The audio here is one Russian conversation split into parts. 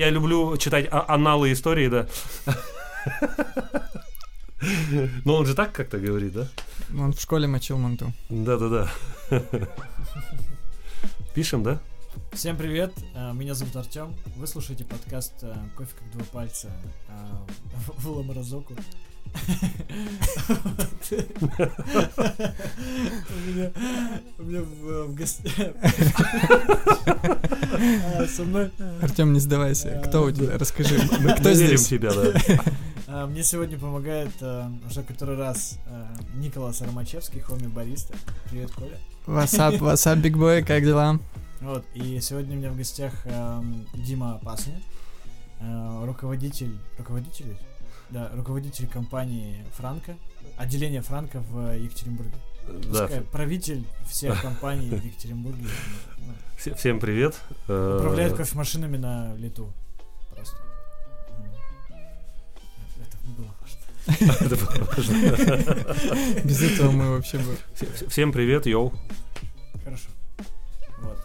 Я люблю читать а- аналы истории, да. Но он же так как-то говорит, да? Он в школе мочил манту. Да-да-да. Пишем, да? Всем привет, э, меня зовут Артем. Вы слушаете подкаст э, «Кофе как два пальца» э, в Ламаразоку. У меня у меня в гостях... А, Со мной... Артем, не сдавайся. Кто у тебя? Расскажи. Мы Кто здесь? тебя, да. А, Мне сегодня помогает уже который раз Николас Аромачевский, хоми бариста. Привет, Коля. Васап, васап, биг бой, как дела? Вот, и сегодня у меня в гостях Дима Пасня, руководитель, руководитель? Да, руководитель компании Франка, отделения Франка в Екатеринбурге. Да. Пускай правитель всех компаний в Екатеринбурге. Все- Всем привет. Э, Управляет кофемашинами на лету. Просто. Это было важно. это было важно. Без этого мы вообще бы... Все- Всем привет, йоу. Хорошо. Вот.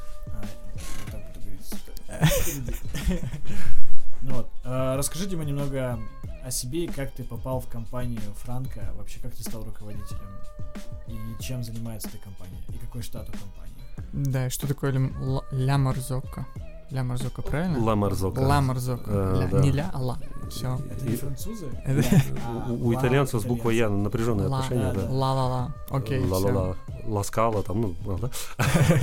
Вот. Ну вот. а, Расскажи, Дима, немного о себе и как ты попал в компанию Франка, вообще как ты стал руководителем и чем занимается эта компания и какой штат у компании. Да, и что такое лям- ля Марзока? Ля Марзока, правильно? Ла Марзока. Ла Марзока. Э, Ля. да. Не ля, а ла. Все. Это не французы? А, У, итальянцев с буквой Я напряженные Ла, отношения, да. Ла-ла-ла. Окей. Ла-ла-ла. Ласкала, там, ну, ну, да.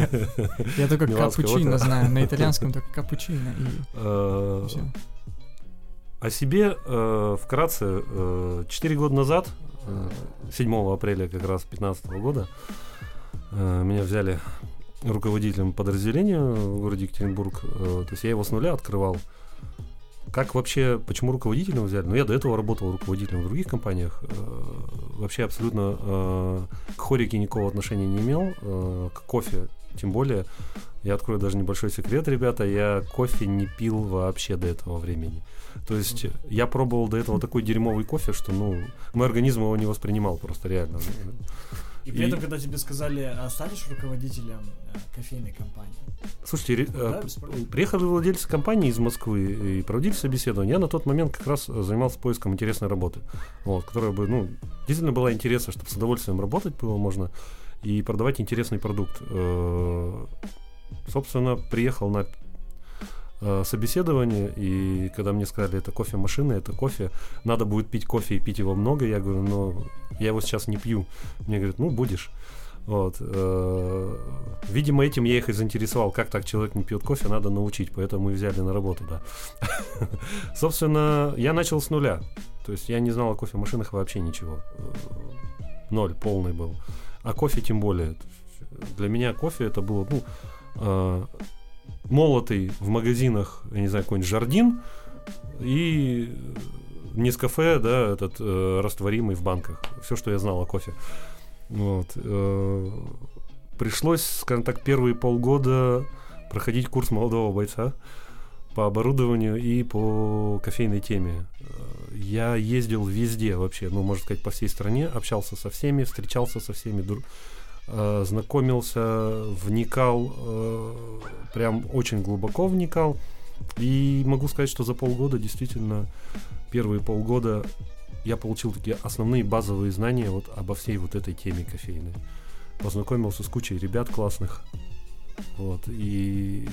Я только капучино знаю. На итальянском только капучино и Э, все. О себе э, вкратце. э, года назад, э, 7 апреля как раз 2015 года, э, меня взяли руководителем подразделения в городе Екатеринбург. Э, То есть я его с нуля открывал. Как вообще, почему руководителем взяли? Ну, я до этого работал руководителем в других компаниях. Э, Вообще абсолютно э, к хорике никакого отношения не имел. э, К кофе тем более. Я открою даже небольшой секрет, ребята. Я кофе не пил вообще до этого времени. То есть я пробовал до этого такой дерьмовый кофе, что, ну, мой организм его не воспринимал просто реально. И при И- этом, когда тебе сказали, а станешь руководителем э, кофейной компании? Слушайте, ре- Да, э, приехали владельцы компании из Москвы и проводили собеседование. Я на тот момент как раз э, занимался поиском интересной работы, вот, которая бы, ну, действительно была интересна, чтобы с удовольствием работать было можно и продавать интересный продукт. Э, Собственно, приехал на э, собеседование, и когда мне сказали, это кофемашина, это кофе, надо будет пить кофе и пить его много, я говорю, ну, я его сейчас не пью. Мне говорят, ну, будешь. Вот. э, Видимо, этим я их и заинтересовал. Как так человек не пьет кофе, надо научить, поэтому и взяли на работу, да. Собственно, я начал с нуля. То есть я не знал о кофемашинах вообще ничего. Ноль полный был. А кофе тем более. Для меня кофе это было, ну, э, молотый в магазинах, я не знаю, какой-нибудь жардин и Нескафе, да, этот э, растворимый в банках. Все, что я знал о кофе. Вот. э, пришлось, скажем так, первые полгода проходить курс молодого бойца по оборудованию и по кофейной теме. Э, Я ездил везде вообще, ну, можно сказать, по всей стране, общался со всеми, встречался со всеми, э, знакомился, вникал, э, прям очень глубоко вникал. И могу сказать, что за полгода, действительно, первые полгода я получил такие основные базовые знания вот обо всей вот этой теме кофейной. Познакомился с кучей ребят классных. Вот. И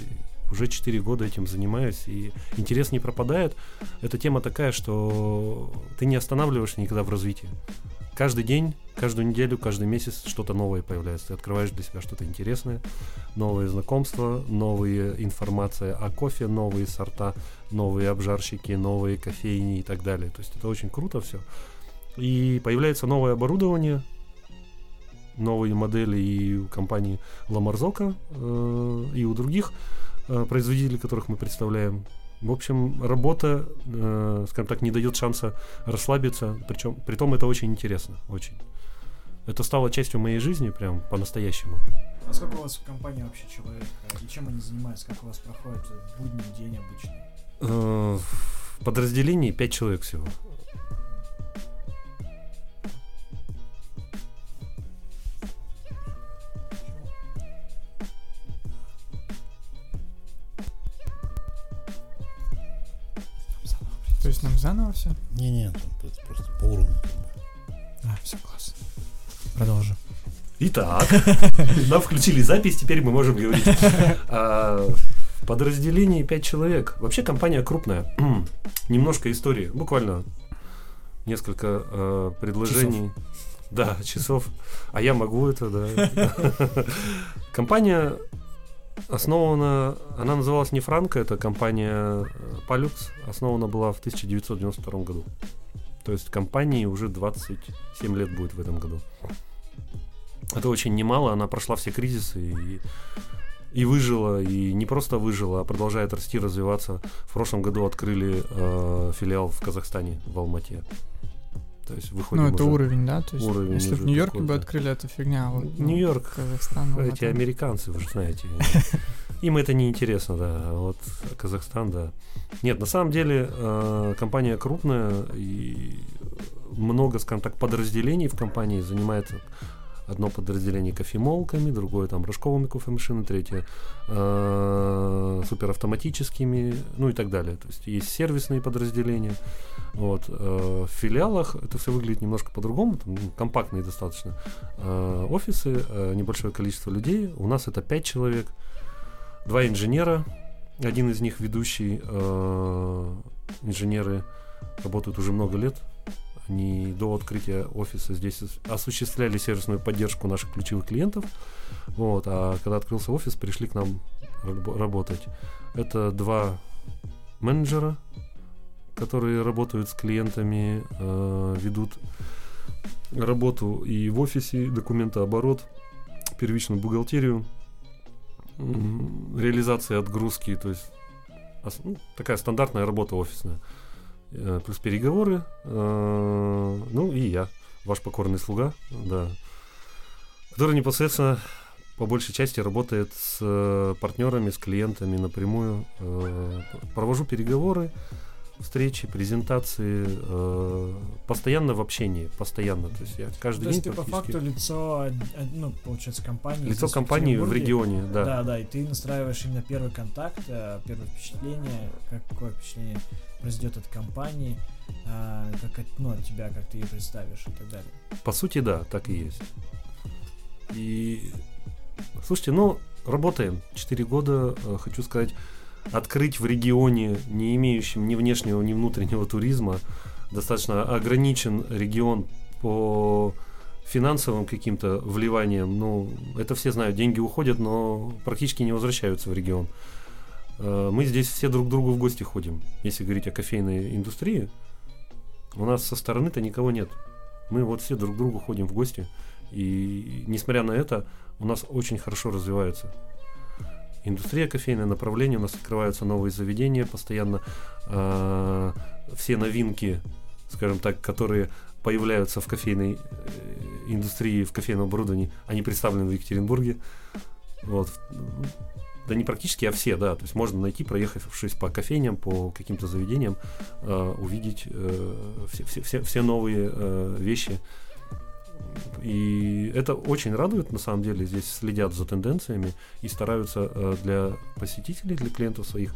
уже 4 года этим занимаюсь. И интерес не пропадает. Эта тема такая, что ты не останавливаешься никогда в развитии. Каждый день, каждую неделю, каждый месяц что-то новое появляется. Ты открываешь для себя что-то интересное, новые знакомства, новые информация о кофе, новые сорта, новые обжарщики, новые кофейни и так далее. То есть это очень круто все. И появляется новое оборудование, новые модели и у компании Ламарзока, э, и у других э, производителей, которых мы представляем. В общем, работа, э, скажем так, не дает шанса расслабиться, причем, при том это очень интересно, очень. Это стало частью моей жизни прям по-настоящему. А сколько у вас в компании вообще человек? И чем они занимаются? Как у вас проходит будний день обычный? Э, В подразделении 5 человек всего. Есть нам заново все? Не-не, там просто, просто по уровню. А, все классно. Продолжим. Итак, нам включили запись, теперь мы можем говорить. А, В подразделении 5 человек. Вообще компания крупная. Немножко истории. Буквально несколько э, предложений. Да, часов. А я могу это, да. Компания основана, она называлась не Франко, это компания э, Palux, основана была в 1992 году. То есть компании уже 27 лет будет в этом году. Это очень немало, она прошла все кризисы и, и выжила, и не просто выжила, а продолжает расти, развиваться. В прошлом году открыли э, филиал в Казахстане, в Алмате. То есть выходим Ну, это уже- уровень, да? То есть, уровень если в Нью-Йорке бы открыли, это фигня. Вот, ну, Нью-Йорк, Казахстан. ну, Эти это- американцы, вы же знаете. Им это не интересно, да. А вот Казахстан, да. Нет, на самом деле э, компания крупная и много, скажем так, подразделений в компании занимается одно подразделение кофемолками, другое там рожковыми кофемашинами, третье э, суперавтоматическими, ну и так далее. То есть есть сервисные подразделения. Вот. э, в филиалах это все выглядит немножко по-другому, там, ну, компактные достаточно э, офисы, э, небольшое количество людей. У нас это 5 человек, два инженера, один из них ведущий. э, инженеры работают уже много лет. Они до открытия офиса здесь ос- осуществляли сервисную поддержку наших ключевых клиентов. Вот, а когда открылся офис, пришли к нам рабо- работать. Это два менеджера, которые работают с клиентами, э, ведут работу и в офисе, документооборот, первичную бухгалтерию, реализация отгрузки, то есть ну, такая стандартная работа офисная. Э, Плюс переговоры, э, ну и я, ваш покорный слуга, да, который непосредственно по большей части работает с э, партнерами, с клиентами напрямую. Провожу переговоры, встречи, презентации, э, постоянно в общении, постоянно. То есть я каждый То есть день ты по факту лицо, ну, получается, компании. лицо компании в Петербурге. регионе, да. Да, да, и ты настраиваешь именно первый контакт, э, первое впечатление, как- какое впечатление произойдет от компании, а, как от, ну, от тебя, как ты ее представишь и так далее. По сути, да, так и есть. И слушайте, ну, работаем. Четыре года, э, хочу сказать, открыть в регионе, не имеющем ни внешнего, ни внутреннего туризма, достаточно ограничен регион по финансовым каким-то вливаниям. Ну, это все знают, деньги уходят, но практически не возвращаются в регион. Э, Мы здесь все друг к другу в гости ходим. Если говорить о кофейной индустрии, у нас со стороны-то никого нет. Мы вот все друг к другу ходим в гости. И несмотря на это, у нас очень хорошо развивается индустрия кофейное направление, у нас открываются новые заведения постоянно. э, все новинки, скажем так, которые появляются в кофейной э, индустрии, в кофейном оборудовании, они представлены в Екатеринбурге. Вот. Да не практически, а все, да. То есть можно найти, проехавшись по кофейням, по каким-то заведениям, э, увидеть э, все, все, все, все новые э, вещи. И это очень радует, на самом деле. Здесь следят за тенденциями и стараются э, для посетителей, для клиентов своих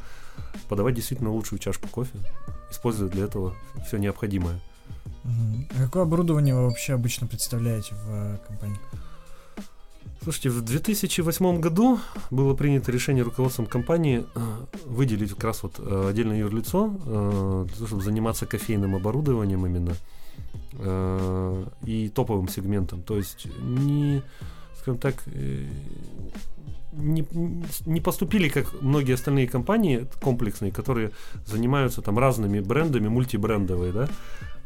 подавать действительно лучшую чашку кофе, используя для этого все необходимое. А какое оборудование вы вообще обычно представляете в э, компании? Слушайте, в 2008 году было принято решение руководством компании э, выделить как раз вот э, отдельное юрлицо, э, для того, чтобы заниматься кофейным оборудованием именно э, и топовым сегментом. То есть не, скажем так, э, не, не поступили, как многие остальные компании комплексные, которые занимаются там разными брендами, мультибрендовые, да,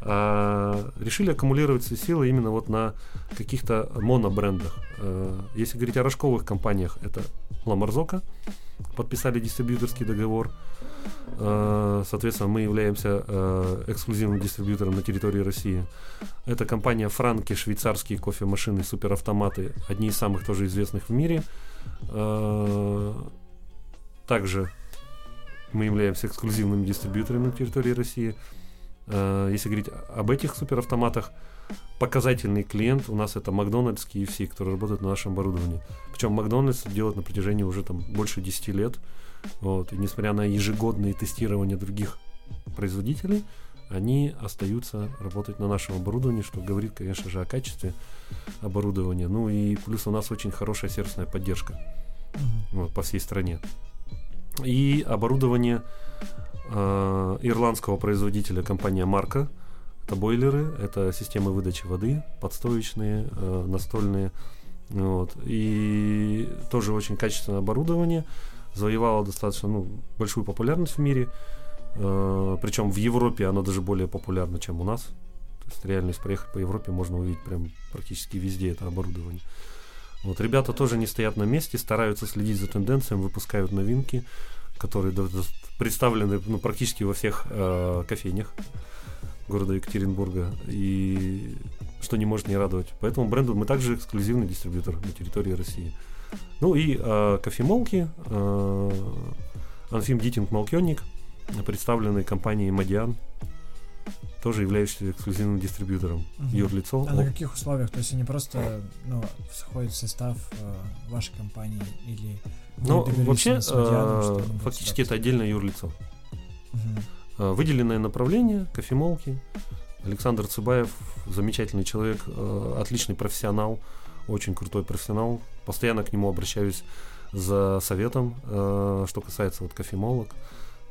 а решили аккумулировать свои силы именно вот на каких-то монобрендах. Э, Если говорить о рожковых компаниях, это Ламарзока, подписали дистрибьюторский договор. Э, Соответственно, мы являемся э, эксклюзивным дистрибьютором на территории России. Это компания Франки, швейцарские кофемашины, суперавтоматы, одни из самых тоже известных в мире. Также мы являемся эксклюзивным дистрибьютором на территории России. Э, Если говорить об этих суперавтоматах, показательный клиент у нас это Макдональдс, KFC, которые работают на нашем оборудовании. Причем Макдональдс делает на протяжении уже там больше 10 лет. Вот. И несмотря на ежегодные тестирования других производителей, они остаются работать на нашем оборудовании, что говорит, конечно же, о качестве оборудования. Ну и плюс у нас очень хорошая сервисная поддержка Мгм. вот, по всей стране. И оборудование э, ирландского производителя компания Марка. Это бойлеры, это системы выдачи воды, подстоечные, э, настольные. Вот. И тоже очень качественное оборудование. Завоевало достаточно ну, большую популярность в мире. Э, причем в Европе оно даже более популярно, чем у нас. То есть реально, если проехать по Европе, можно увидеть прям практически везде это оборудование. Вот, ребята тоже не стоят на месте, стараются следить за тенденциями, выпускают новинки, которые представлены ну, практически во всех э, кофейнях города Екатеринбурга, и что не может не радовать. Поэтому бренду мы также эксклюзивный дистрибьютор на территории России. Ну и э, кофемолки, э, Анфим Дитинг Молкённик, представленный компанией Мадиан, тоже являющийся эксклюзивным дистрибьютором. Мгм. Юрлицо. А на каких условиях? То есть они просто ну, входят в состав э, вашей компании или Ну, вообще, э, фактически это отдельное юрлицо. Э, Выделенное направление, кофемолки. Александр Цыбаев, замечательный человек, э, отличный профессионал, очень крутой профессионал. Постоянно к нему обращаюсь за советом, э, что касается вот кофемолок.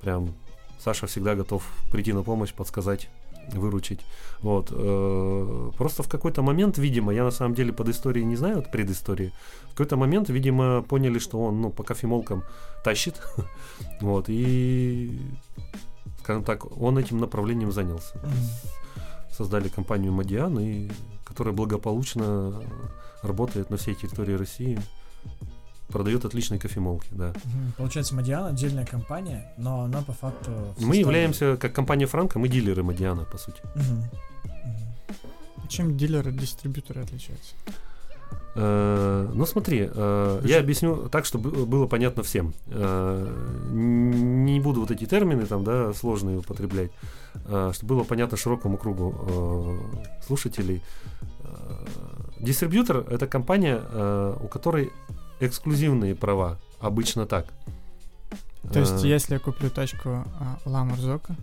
Прям Саша всегда готов прийти на помощь, подсказать, выручить. Вот. э, Просто в какой-то момент, видимо, я на самом деле под историей не знаю, вот предыстории, в какой-то момент, видимо, поняли, что он, ну, по кофемолкам тащит. Вот. И, скажем так, он этим направлением занялся создали компанию Мадиан, и, которая благополучно работает на всей территории России. Продает отличные кофемолки, да. Получается, Мадиан отдельная компания, но она по факту... Мы составе- являемся, как компания Франка, мы дилеры Мадиана, по сути. Мгм. Мгм. Чем дилеры от дистрибьютора отличаются? Э, Ну смотри, э, я объясню так, чтобы было понятно всем. Э, Не буду вот эти термины там, да, сложные употреблять, чтобы было понятно широкому кругу слушателей. Дистрибьютор – это компания, у которой эксклюзивные права, обычно так. То есть, Э, если я куплю тачку а, Ла Марзока,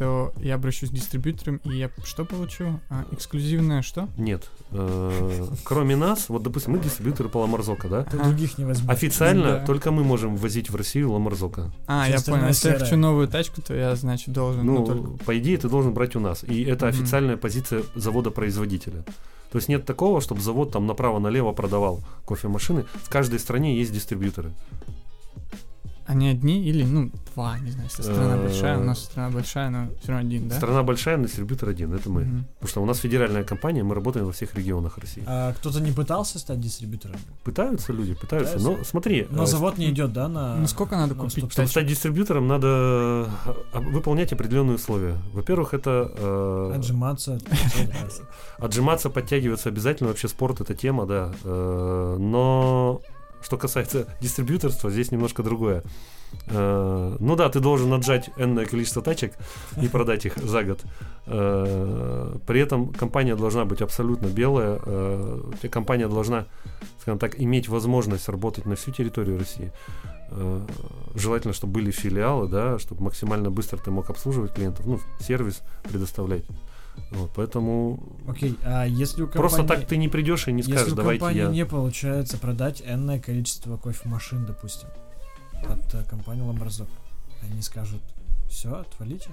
то я обращусь к дистрибьюторам, и я что получу? А, эксклюзивное что? Нет. Э, Кроме нас, вот, допустим, мы дистрибьюторы по Ламарзока, да? Других не возьмешь. Официально только мы можем ввозить в Россию Ламарзока. А, я понял. Если я хочу новую тачку, то я, значит, должен, ну, по идее, ты должен брать у нас. И это официальная позиция завода-производителя. То есть нет такого, чтобы завод там направо-налево продавал кофемашины. В каждой стране есть дистрибьюторы. Они одни или, ну, два, не знаю, если страна Э, большая, у нас страна большая, но все равно один, да? Страна большая, но дистрибьютор один. Это мы. Потому что у нас федеральная компания, мы работаем во всех регионах России. А кто-то не пытался стать дистрибьютором? Пытаются люди, пытаются. Пытаются? Но смотри, Но э, завод не идет, да, на... Ну, сколько надо на купить чтобы стать дистрибьютором, надо э, выполнять определенные условия. Во-первых, это э, Отжиматься. от- Отжиматься, подтягиваться обязательно. Вообще спорт это тема, да. Но что касается дистрибьюторства, здесь немножко другое. Э, Ну да, ты должен отжать энное количество тачек и продать их за год. Э, При этом компания должна быть абсолютно белая. Э, Компания должна, скажем так, иметь возможность работать на всю территорию России. Желательно, чтобы были филиалы, да, чтобы максимально быстро ты мог обслуживать клиентов, ну, сервис предоставлять. Вот, поэтому Окей, а если у компании... Просто так ты не придешь и не скажешь, Если у давайте компании я. не получается продать энное количество кофемашин, допустим, от э, компании Ламбразок, они скажут, все, отвалите.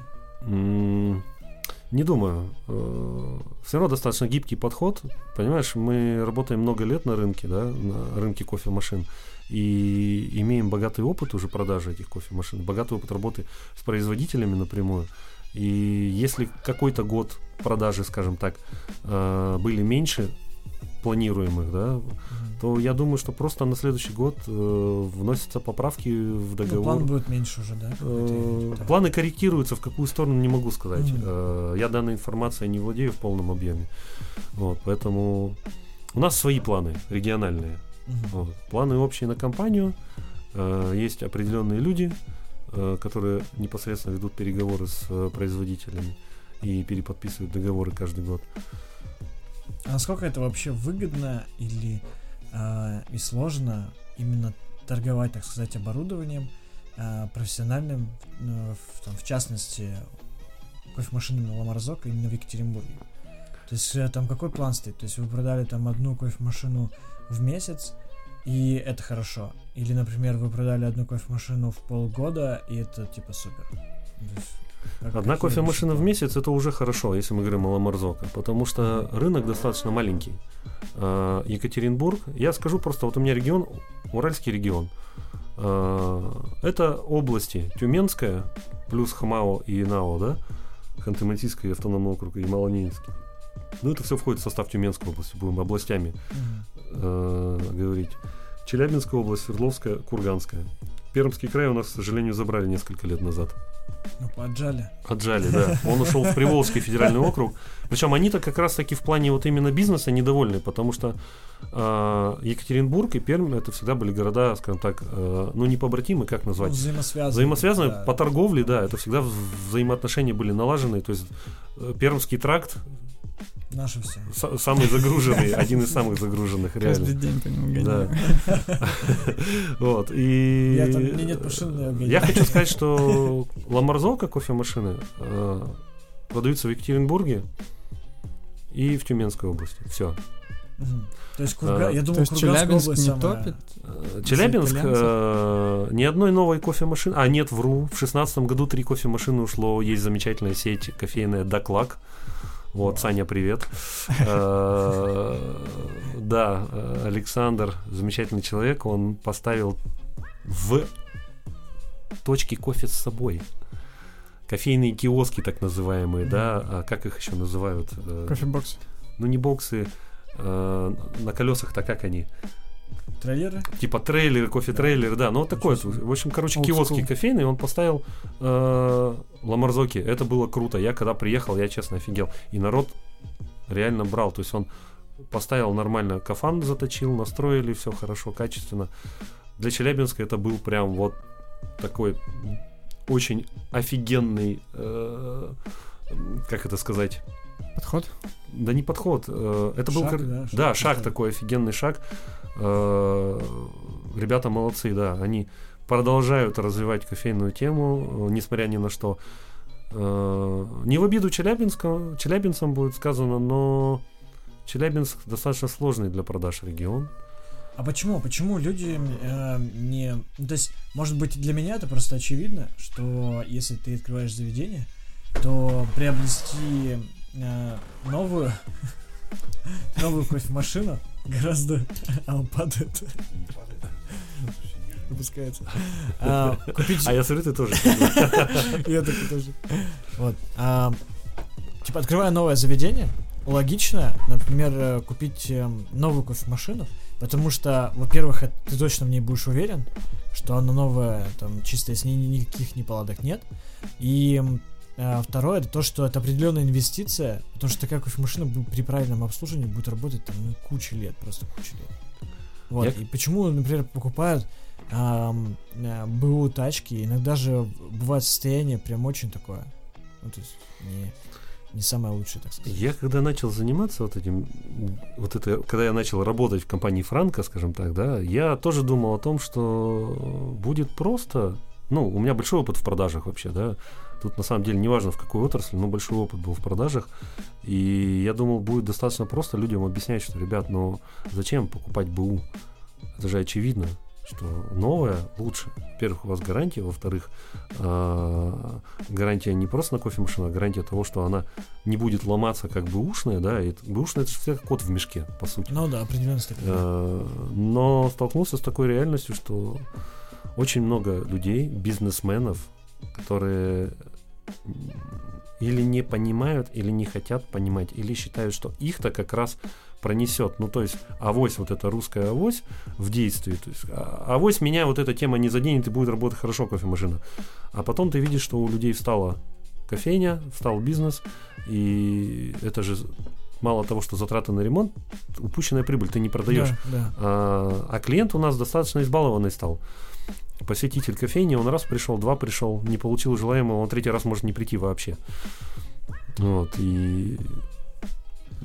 Не думаю. Все равно достаточно гибкий подход. Понимаешь, мы работаем много лет на рынке, да, на рынке кофемашин. И имеем богатый опыт уже продажи этих кофемашин, богатый опыт работы с производителями напрямую. И если какой-то год продажи, скажем так, э, были меньше планируемых, да, то я думаю, что просто на следующий год э, вносятся поправки в Ну, договор. план будет меньше уже, да? Э, да. Планы корректируются, в какую сторону не могу сказать. Мгм. Э, Я данной информацией не владею в полном объеме. Вот, поэтому у нас свои планы региональные. Мгм. Вот. Планы общие на компанию. Э, Есть определенные люди, которые непосредственно ведут переговоры с э, производителями и переподписывают договоры каждый год. А насколько это вообще выгодно или а, и сложно именно торговать, так сказать, оборудованием э, профессиональным, э, в, там, в частности, кофемашинами Ламарзок именно в Екатеринбурге. То есть э, там какой план стоит? То есть вы продали там одну кофемашину в месяц, и это хорошо. Или, например, вы продали одну кофемашину в полгода, и это типа супер. Как- Одна кофемашина в месяц это уже хорошо, если мы говорим о Ламарзока, потому что рынок достаточно маленький. А, Екатеринбург, я скажу просто, вот у меня регион, Уральский регион. А, Это области Тюменская, плюс Хамао и Нао, да? Ханты-Мансийский автономный округ и Малонинский. Ну, это все входит в состав Тюменской области, будем областями э, говорить. Челябинская область, Свердловская, Курганская. Пермский край у нас, к сожалению, забрали несколько лет назад. Ну, поотжали. Отжали, да. Он ушел в Приволжский федеральный округ. Причем они-то как раз таки в плане вот именно бизнеса недовольны, потому что э, Екатеринбург и Пермь это всегда были города, скажем так, э, ну не побратимы, как Ну, назвать? взаимосвязаны. Взаимосвязаны да. по торговле, да, это всегда взаимоотношения были налажены. То есть э, Пермский тракт Наше все. са- самый загруженный, один из самых загруженных, Каждый реально. день по нему Да. гоняю. Вот, и... Я там, мне нет машины, но я гоняю. Я хочу сказать, что Ламарзока кофемашины э, продаются в Екатеринбурге и в Тюменской области. Все. То есть, Курга... А, я То думал, есть Челябинск не самая- топит? Челябинск итальянцев? э, ни одной новой кофемашины. А, нет, вру. В шестнадцатом году три кофемашины ушло. Есть замечательная сеть кофейная Даклак. Вот, Саня, привет. Э, Да, Александр, замечательный человек, он поставил в точке кофе с собой. Кофейные киоски, так называемые, да, а как их еще называют? Э, Кофебокс. Ну, не боксы, э, на колесах-то как они? Трейлеры? Типа трейлеры, кофе-трейлеры, да. Ну, вот такой вот. В общем, короче, Old киоски school. кофейные, он поставил э, ламарзоки. Это было круто. Я когда приехал, я честно офигел. И народ реально брал. То есть он поставил нормально кафан, заточил, настроили, все хорошо, качественно. Для Челябинска это был прям вот такой очень офигенный, э, как это сказать, Подход? да не подход. э, Это был Шаг, кор- да, шаг да, шаг такой. офигенный шаг. Э, Ребята молодцы, да. Они продолжают развивать кофейную тему, э, несмотря ни на что. Не в обиду Челябинска, челябинцам будет сказано, но Челябинск достаточно сложный для продаж регион. А почему? Почему люди э, не... ну, То есть, может быть, для меня это просто очевидно, что если ты открываешь заведение, то приобрести э, новую новую кофемашину гораздо... А он падает. Выпускается. А, купить... А я смотрю, ты тоже. Я такой тоже. Вот. А, типа, открывая новое заведение, логично, например, э, купить эм, новую кофемашину, потому что, во-первых, ты точно в ней будешь уверен, что она новая, там, чисто с ней никаких неполадок нет. И второе, это то, что это определенная инвестиция, потому что такая кофемашина при правильном обслуживании будет работать там ну, кучу лет, просто кучу лет. Вот. Я- И почему, например, покупают ам, э, БУ тачки, иногда же бывает состояние прям очень такое. Ну, то есть не, не самое лучшее, так сказать. Я когда начал заниматься вот этим, вот это, когда я начал работать в компании Франко, скажем так, да, я тоже думал о том, что будет просто, ну, у меня большой опыт в продажах вообще, да, тут на самом деле неважно в какой отрасли, но большой опыт был в продажах, и я думал, будет достаточно просто людям объяснять, что, ребят, ну, зачем покупать БУ? Это же очевидно, что новое лучше. Во-первых, у вас гарантия, во-вторых, а, гарантия не просто на кофемашину, а гарантия того, что она не будет ломаться как бэушная, да, и бэушная это же всегда кот в мешке, по сути. Ну да, определенно такое. Э, Но столкнулся с такой реальностью, что очень много людей, бизнесменов, которые или не понимают, или не хотят понимать, или считают, что их-то как раз пронесет. Ну, то есть, авось, вот эта русская авось в действии. То есть, а- авось меня вот эта тема не заденет, и будет работать хорошо кофемашина. А потом ты видишь, что у людей встала кофейня, встал бизнес, и это же мало того, что затраты на ремонт, упущенная прибыль ты не продаешь. Да, да. А, а клиент у нас достаточно избалованный стал. Посетитель кофейни, он раз пришел, два пришел, не получил желаемого, он третий раз может не прийти вообще. Вот, и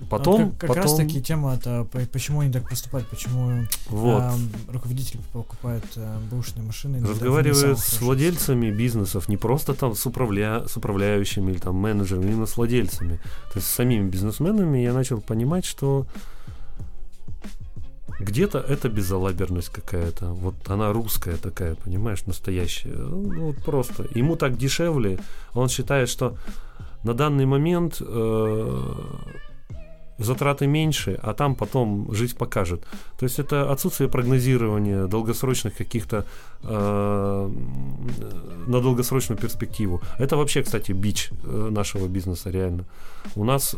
Потом, Вот как, как раз потом, таки тема это почему они так поступают, почему вот, а, руководители покупают а, бэушные машины. разговаривают с владельцами бизнесов, не просто там с, управля... с управляющими или там менеджерами, именно с владельцами. То есть с самими бизнесменами я начал понимать, что где-то это безалаберность какая-то. Вот она русская такая, понимаешь, настоящая. Ну, вот просто. Ему так дешевле. Он считает, что на данный момент э, затраты меньше, а там потом жизнь покажет. То есть это отсутствие прогнозирования долгосрочных каких-то э, на долгосрочную перспективу. Это вообще, кстати, бич э, нашего бизнеса реально. У нас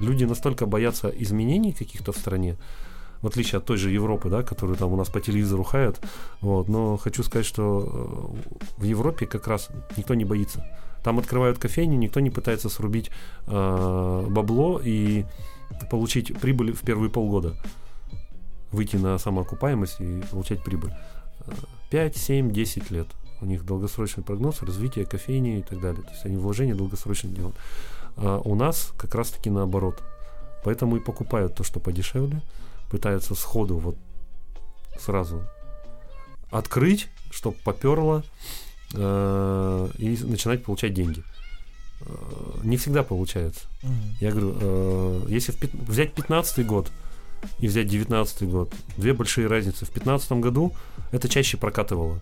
люди настолько боятся изменений каких-то в стране, отличие от той же Европы, да, которую там у нас по телевизору хаят. Вот, но хочу сказать, что э, в Европе как раз никто не боится. Там открывают кофейни, никто не пытается срубить э, бабло и получить прибыль в первые полгода. Выйти на самоокупаемость и получать прибыль. 5, 7, 10 лет. У них долгосрочный прогноз развития кофейни и так далее. То есть они вложения долгосрочно делают. А у нас как раз таки наоборот. Поэтому и покупают то, что подешевле. Пытаются сходу вот сразу открыть, чтобы поперло э, и начинать получать деньги. Э, не всегда получается. Мгм. Я говорю, э, если в взять 15 год и взять 19 год, две большие разницы. В 15 году это чаще прокатывало.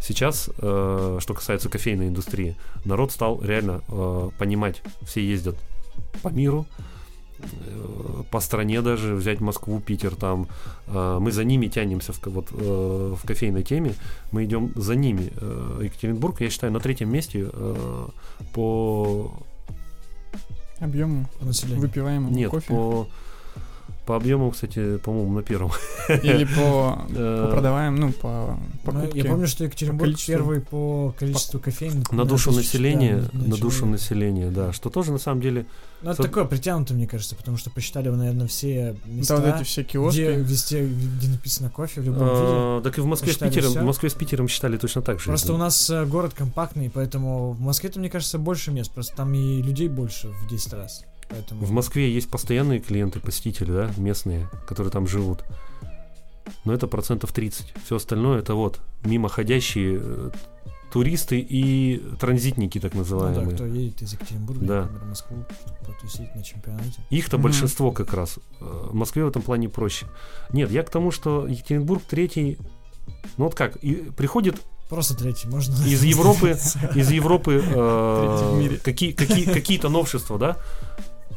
Сейчас, э, что касается кофейной индустрии, народ стал реально э, понимать, все ездят по миру, по стране даже, взять Москву, Питер, там, э, мы за ними тянемся в, вот, э, в кофейной теме, мы идем за ними. Э, Екатеринбург, я считаю, на третьем месте э, по Объему выпиваемого нет, кофе. по по объему, кстати, по-моему, на первом. Или по, по продаваем, ну, по Ну, покупке. я помню, что Екатеринбург количеству- первый по количеству кофеин. На душу населения, да, на душу населения, да, что тоже на самом деле, Ну, это Со- такое притянуто, мне кажется, потому что посчитали вы, наверное, все Да, места, вот эти все киоски. где, везде, где написано кофе в любом виде. э, так и в Москве с Питером, в Москве с Питером считали точно так же. Просто у нас э, город компактный, поэтому в Москве-то, мне кажется, больше мест. Просто там и людей больше в 10 раз. Поэтому... В Москве есть постоянные клиенты, посетители, да, местные, которые там живут. Но это процентов 30. Все остальное это вот мимоходящие э, туристы и транзитники, так Ну да, называемые. кто едет из Екатеринбурга, Да. например, в Москву, чтобы потусить на чемпионате. Их-то Мгм. большинство как раз. Э, В Москве в этом плане проще. Нет, я к тому, что Екатеринбург третий. Ну вот как, и приходит Просто третий, можно... Из Европы, из Европы э, какие, какие, какие-то новшества, да?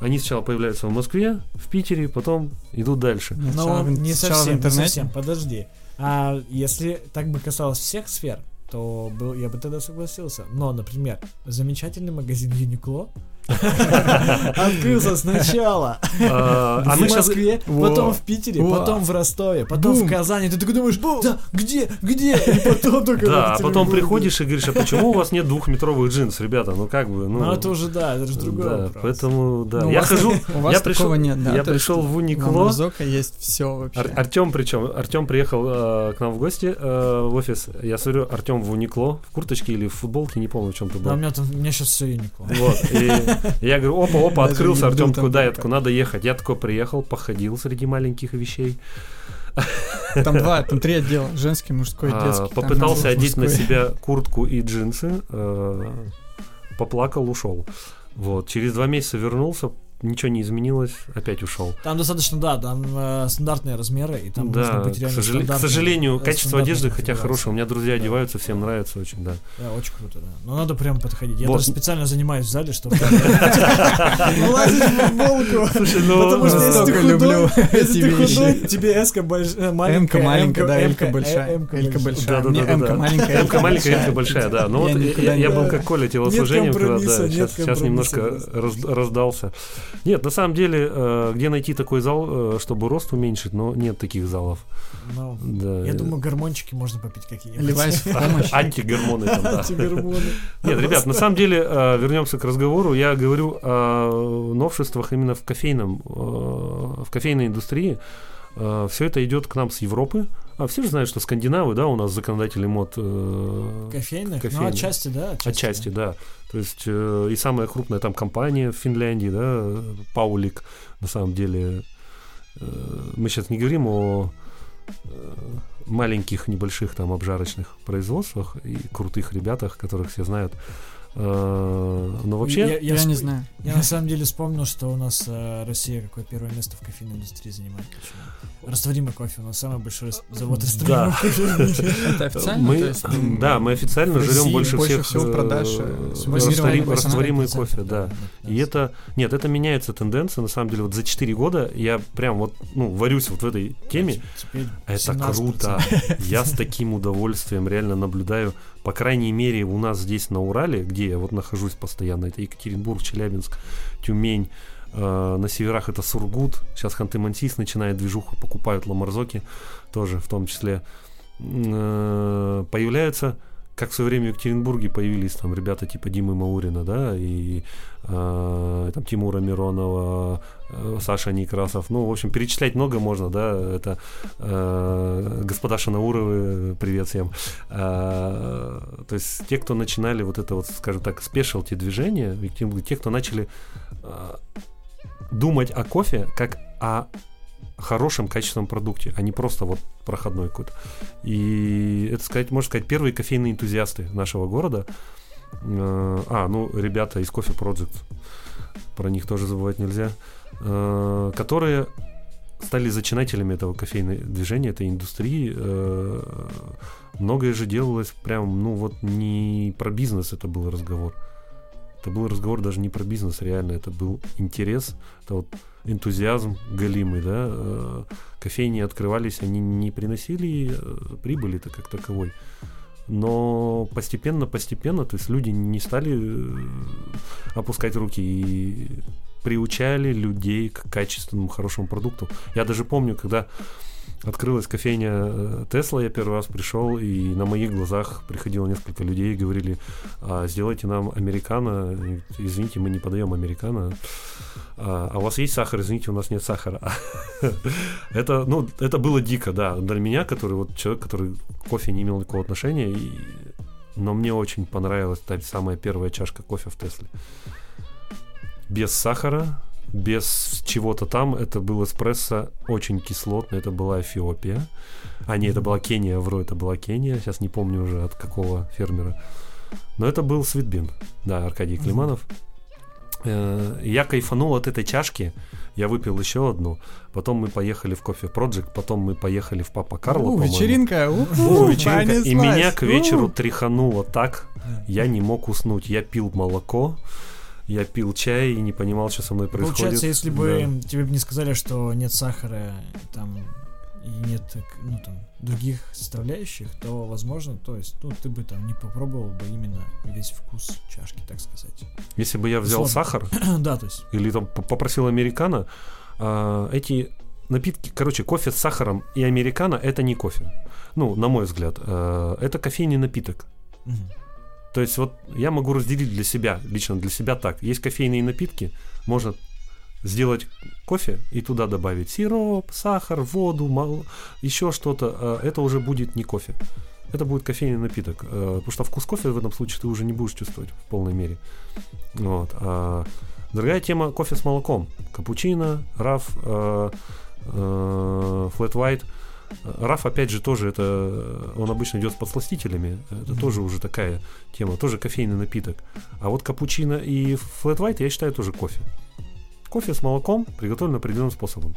Они сначала появляются в Москве, в Питере, потом идут дальше. Ну, Но сначала ин- не совсем, не совсем, подожди. А если так бы касалось всех сфер, то был, я бы тогда согласился. Но, например, замечательный магазин Юникло открылся сначала А а в мы сейчас Москве, потом в Питере, потом в Ростове, потом в Казани. Ты такой думаешь, да, где, где? И потом только Да, а потом приходишь и говоришь, а почему у вас нет двухметровых джинс, ребята? Ну как бы, ну. Ну, это уже, да, это же вопрос. поэтому, да. Ну, у я хожу, У вас я пришел, такого нет, да? я пришел в Уникло. Марзока есть все вообще. Ар- Артем причем, Артем приехал э, к нам в гости э, в офис. Я смотрю, Артем в Уникло, в курточке или в футболке, не помню, в чем ты Да, у был. меня там, у меня сейчас все Юникло. Вот. И я говорю, опа, опа, открылся. Артем был такой, там да, я такой, надо ехать. Я такой приехал, походил среди маленьких вещей. Там два, там три отдела. Женский, мужской, А, детский. Попытался мужской. одеть на себя куртку и джинсы, э, поплакал, ушел. Вот. Через два месяца вернулся, ничего не изменилось, опять ушел. Там достаточно, да, там э, стандартные размеры, и там да, нужно быть к, сожале- к сожалению, э, качество одежды, хотя хорошее. У меня друзья Да. одеваются, всем нравится очень, да. Да, очень круто, да. Но надо прям подходить. Я Вот. даже специально занимаюсь в зале, чтобы влазить в футболку. Слушай, Потому что если ты худой, люблю если ты худой, тебе эска большая, маленькая, М-ка маленькая, да, М-ка, Элька большая. М-ка Элька большая. Да-да-да-да-да. Не М-ка маленькая, Эмка маленькая, Эмка большая, да. Ну вот я, был как Коля телосложением, да, сейчас, немножко раздался. Нет, на самом деле, э, где найти такой зал, э, чтобы рост уменьшить, но нет таких залов. Ну, Да. Я думаю, гормончики можно попить какие-нибудь. Антигормоны там, да. Антигормоны. Нет, ребят, на самом деле, э, вернемся к разговору. Я говорю о новшествах именно в кофейном, э, в кофейной индустрии. Все это идет к нам с Европы. А все же знают, что скандинавы, да, у нас законодатели мод... э, Кофейных? Ну, кофейных. отчасти, да. Отчасти, да. То есть э, и самая крупная там компания в Финляндии, да, Паулик, на самом деле. Э, мы сейчас не говорим о э, маленьких, небольших там обжарочных производствах и крутых ребятах, которых все знают. Э, но вообще... Я, Я, я не сп- знаю. Я на самом деле вспомнил, что у нас э, Россия какое первое место в кофейной индустрии занимает. Почему? Растворимый кофе. У нас самый большой завод растворимого кофе. Это официально? Да, мы официально жрем больше всех э, продаж, э, растворимый 15%, кофе, да. И это, нет, это меняется тенденция, на самом деле, вот за 4 года я прям вот, ну, варюсь вот в этой теме, это 17%. круто, я с таким удовольствием реально наблюдаю, по крайней мере, у нас здесь на Урале, где я вот нахожусь постоянно, это Екатеринбург, Челябинск, Тюмень, э, на северах это Сургут, сейчас Ханты-Мансийск начинает движуху, покупают ламарзоки тоже в том числе. Э, Появляются, как в свое время в Екатеринбурге появились там ребята типа Димы Маурина, да, и э, там Тимура Миронова, э, Саша Некрасов. Ну, в общем, перечислять много можно, да, это э, господа Шанауровы, привет всем. Э, то есть те, кто начинали вот это вот, скажем так, спешилти движение, те, кто начали э, думать о кофе как о хорошем качественном продукте, а не просто вот проходной какой-то. И это сказать, можно сказать, первые кофейные энтузиасты нашего города. Э, А, ну, ребята из Coffee Project, про них тоже забывать нельзя, э, которые стали зачинателями этого кофейного движения, этой индустрии. Э, Многое же делалось прям, ну вот не про бизнес это был разговор. Это был разговор даже не про бизнес, реально, это был интерес, это вот энтузиазм галимый, да. Кофейни открывались, они не приносили прибыли-то как таковой. Но постепенно-постепенно, то есть люди не стали э, опускать руки и приучали людей к качественному, хорошему продукту. Я даже помню, когда открылась кофейня э, Тесла, я первый раз пришел, и на моих глазах приходило несколько людей и говорили, «А, сделайте нам американо. Извините, мы не подаем американо. А, а у вас есть сахар? Извините, у нас нет сахара. Это, ну, это было дико, да, для меня, который вот человек, который кофе не имел никакого отношения, и- но мне очень понравилась та самая первая чашка кофе в Тесле. Без сахара, без чего-то там, это был эспрессо очень кислотный, это была Эфиопия. А, нет, это была Кения, вру, это была Кения, сейчас не помню уже от какого фермера. Но это был Светбин, да, Аркадий. Климанов. Э, Я кайфанул от этой чашки, я выпил еще одну, потом мы поехали в кофе Project, потом мы поехали в Папа Карло, У, вечеринка, у, О, вечеринка. И меня к вечеру У. тряхануло так, я не мог уснуть. Я пил молоко, я пил чай и не понимал, что со мной происходит. Получается, если бы Да. тебе бы не сказали, что нет сахара там и нет ну, там, других составляющих, то, возможно, то есть, ну, ты бы там не попробовал бы именно весь вкус чашки, так сказать. Если бы я взял Условно. сахар да, то есть, или там попросил американо, а, эти напитки, короче, кофе с сахаром и американо это не кофе. Ну, на мой взгляд, э, это кофейный напиток. мгм. То есть вот я могу разделить для себя, лично для себя так. Есть кофейные напитки, можно сделать кофе и туда добавить сироп, сахар, воду, мол- еще что-то. Э, Это уже будет не кофе. Это будет кофейный напиток. Э, Потому что вкус кофе в этом случае ты уже не будешь чувствовать в полной мере. Вот. А другая тема кофе с молоком. Капучино, раф, э, э, white. Раф, опять же, тоже это, э, он обычно идет с подсластителями, это Мгм. тоже уже такая тема, тоже кофейный напиток. А вот капучино и флэт white я считаю тоже кофе. Кофе с молоком приготовлен определенным способом.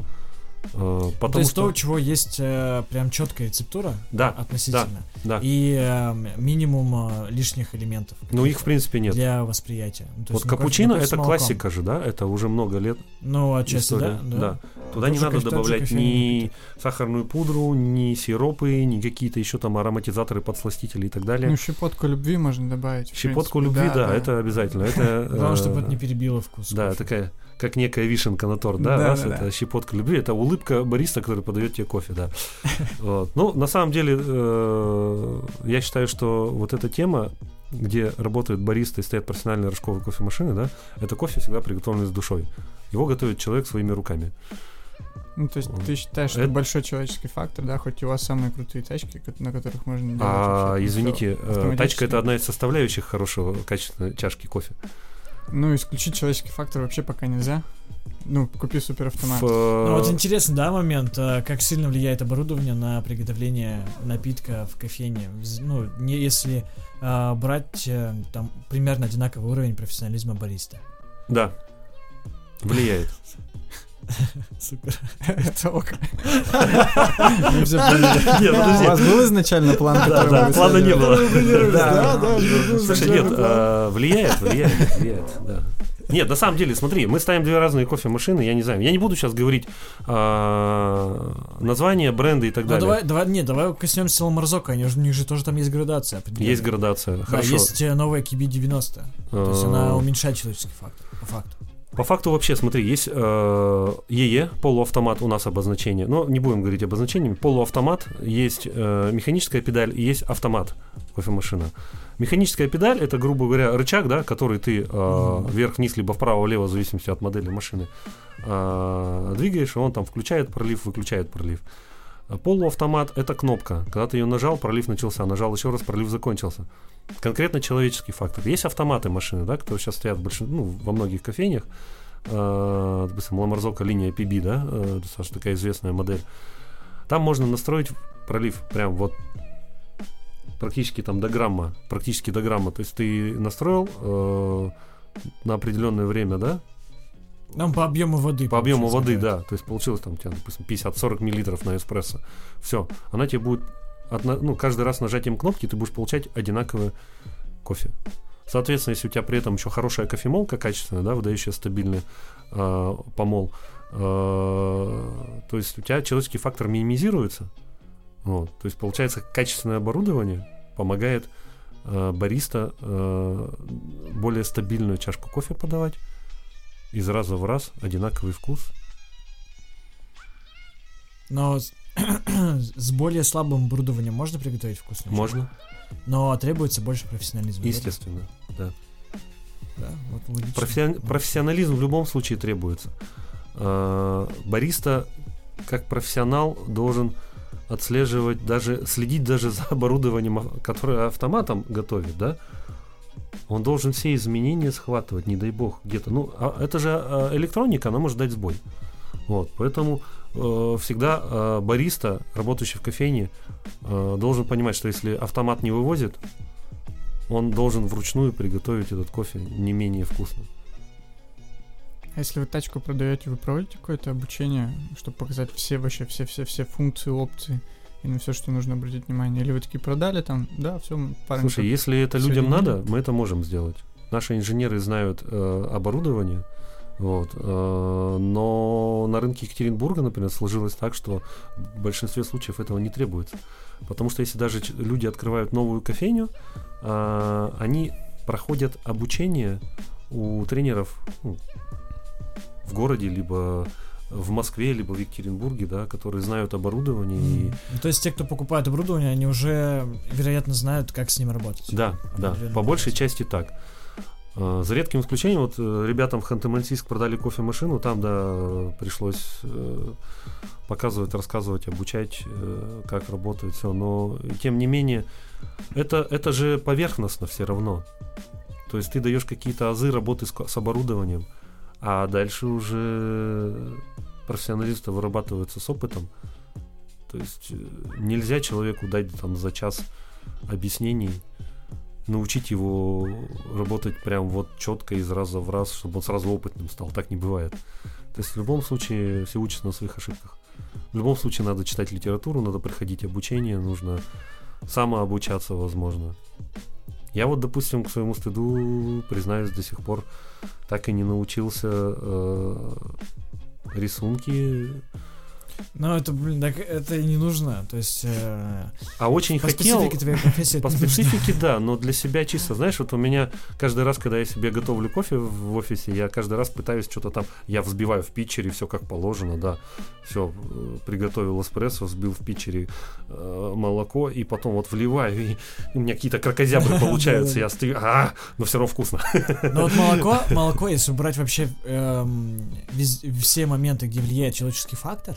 Э, то Потому есть что... то, у чего есть э, прям четкая рецептура Да, относительно, да. и э, минимум э, лишних элементов. Ну, их, в принципе, нет. Для восприятия. Ну, то Вот есть, ну, капучино это молоком. классика же, да? Это уже много лет Ну, отчасти, история. да, да. Туда Тоже не надо добавлять ни сахарную пудру, ни сиропы, ни какие-то еще там ароматизаторы, подсластители и так далее. Ну, щепотку любви можно добавить. Щепотку принципе, любви, да, это обязательно. Это, Главное, чтобы э, это не перебило вкус. Да, такая, как некая вишенка на торт, да, Да, раз, да, это да. щепотка любви, это улыбка бариста, который подает тебе кофе, да. Вот. Ну, на самом деле, э, я считаю, что вот эта тема, где работают баристы и стоят профессиональные рожковые кофемашины, да, это кофе всегда приготовленный с душой. Его готовит человек своими руками. Ну, то есть ты считаешь, что Это- большой человеческий фактор, да, хоть у вас самые крутые тачки, на которых можно делать А, вообще извините, э, тачка это одна из составляющих хорошего, качественной чашки кофе. Ну, исключить человеческий фактор вообще пока нельзя. Ну, купи суперавтомат. Э, Ну вот интересно, да, момент, э, как сильно влияет оборудование на приготовление напитка в кофейне. Ну, не если э, брать э, там примерно одинаковый уровень профессионализма бариста. Да, влияет. Супер. Это ок. Мы. Нет, подожди. У вас был изначально план, Да, который да, плана не было. Да, да. Слушай, нет, э, влияет, влияет, влияет, да. Нет, на самом деле, смотри, мы ставим две разные кофемашины, я не знаю, я не буду сейчас говорить э, названия, бренды и так Ну далее. давай, давай, не, давай коснемся Ламарзока, они же- у них же тоже там есть градация. Есть градация, Да, хорошо. есть э, новая QB90. То есть Э, она уменьшает человеческий фактор, по факту. По факту вообще, смотри, есть э, ЕЕ, полуавтомат у нас обозначение, но не будем говорить обозначениями, полуавтомат, есть э, механическая педаль и есть автомат кофемашина. Механическая педаль это, грубо говоря, рычаг, да, который ты э, вверх-вниз, либо вправо-влево, в зависимости от модели машины, э, двигаешь, и он там включает пролив, выключает пролив. Полуавтомат это кнопка. Когда ты ее нажал, пролив начался, нажал еще раз, пролив закончился. Конкретно человеческий фактор. Есть автоматы машины, да, которые сейчас стоят в большин- ну, во многих кофейнях. Э, допустим, Ламарзока линия PB, да, э, достаточно такая известная модель. Там можно настроить пролив прям вот практически там до грамма, практически до грамма. То есть ты настроил э, на определенное время, да, Нам по объему воды. по объему воды, какая-то. да. То есть получилось там, у тебя, допустим, 50-40 миллилитров на эспрессо. Все. Она тебе будет, одно- ну, каждый раз нажатием кнопки ты будешь получать одинаковый кофе. Соответственно, если у тебя при этом еще хорошая кофемолка качественная, да, выдающая стабильный э, помол, э, то есть у тебя человеческий фактор минимизируется. Вот. То есть получается качественное оборудование помогает э, бариста э, более стабильную чашку кофе подавать из раза в раз одинаковый вкус. Но с, с более слабым оборудованием можно приготовить вкусный чай? Можно, Но требуется больше профессионализма. верно? естественно. Да. Да, вот логично. Профессион-. Профессионализм в любом случае требуется. Э, Бариста, как профессионал, должен отслеживать даже, следить даже за оборудованием, а- которое автоматом готовит, да? Он должен все изменения схватывать, не дай бог, где-то. Ну, а это же э, электроника, она может дать сбой. Вот, поэтому э, всегда э, бариста, работающий в кофейне, э, должен понимать, что если автомат не вывозит, он должен вручную приготовить этот кофе не менее вкусно. А если вы тачку продаете, вы проводите какое-то обучение, чтобы показать все вообще, все-все-все функции, опции и на все, что нужно обратить внимание? Или вы такие продали там, да, все. Слушай, если это людям надо, мы это можем сделать. Наши инженеры знают э, оборудование, вот, э, но на рынке Екатеринбурга, например, сложилось так, что в большинстве случаев этого не требуется. Потому что если даже люди открывают новую кофейню, э, они проходят обучение у тренеров ну, в городе, либо в Москве, либо в Екатеринбурге, да, которые знают оборудование и М. Ну, То есть те, кто покупает оборудование, они уже, вероятно, знают, как с ним работать. Да, да, по большей части так. А, За редким исключением, вот э, ребятам в Ханты-Мансийск продали кофемашину, там, да, э, пришлось э, показывать, рассказывать, обучать, э, как работает все, но тем не менее, это, это же поверхностно все равно. То есть ты даешь какие-то азы работы с, с оборудованием, а дальше уже профессионалисты вырабатываются с опытом. То есть э, нельзя человеку дать там за час объяснений, научить его работать прям вот четко из раза в раз, чтобы он сразу опытным стал. Так не бывает. То есть в любом случае все учатся на своих ошибках. В любом случае надо читать литературу, надо проходить обучение, нужно самообучаться, возможно. Я вот, допустим, к своему стыду, признаюсь, до сих пор так и не научился э, рисунки Ну, это, блин, так это и не нужно. То есть, э, А очень по хотел... специфике твоей профессии По специфике, да, но для себя чисто, знаешь, вот у меня каждый раз, когда я себе готовлю кофе в офисе, я каждый раз пытаюсь что-то там, я взбиваю в питчере, все как положено, да, все, приготовил эспрессо, взбил в питчере э, молоко, и потом вот вливаю, и у меня какие-то крокозябры получаются, я стою, а, но все равно вкусно. Но вот молоко, молоко, если убрать вообще эм, все моменты, где влияет человеческий фактор,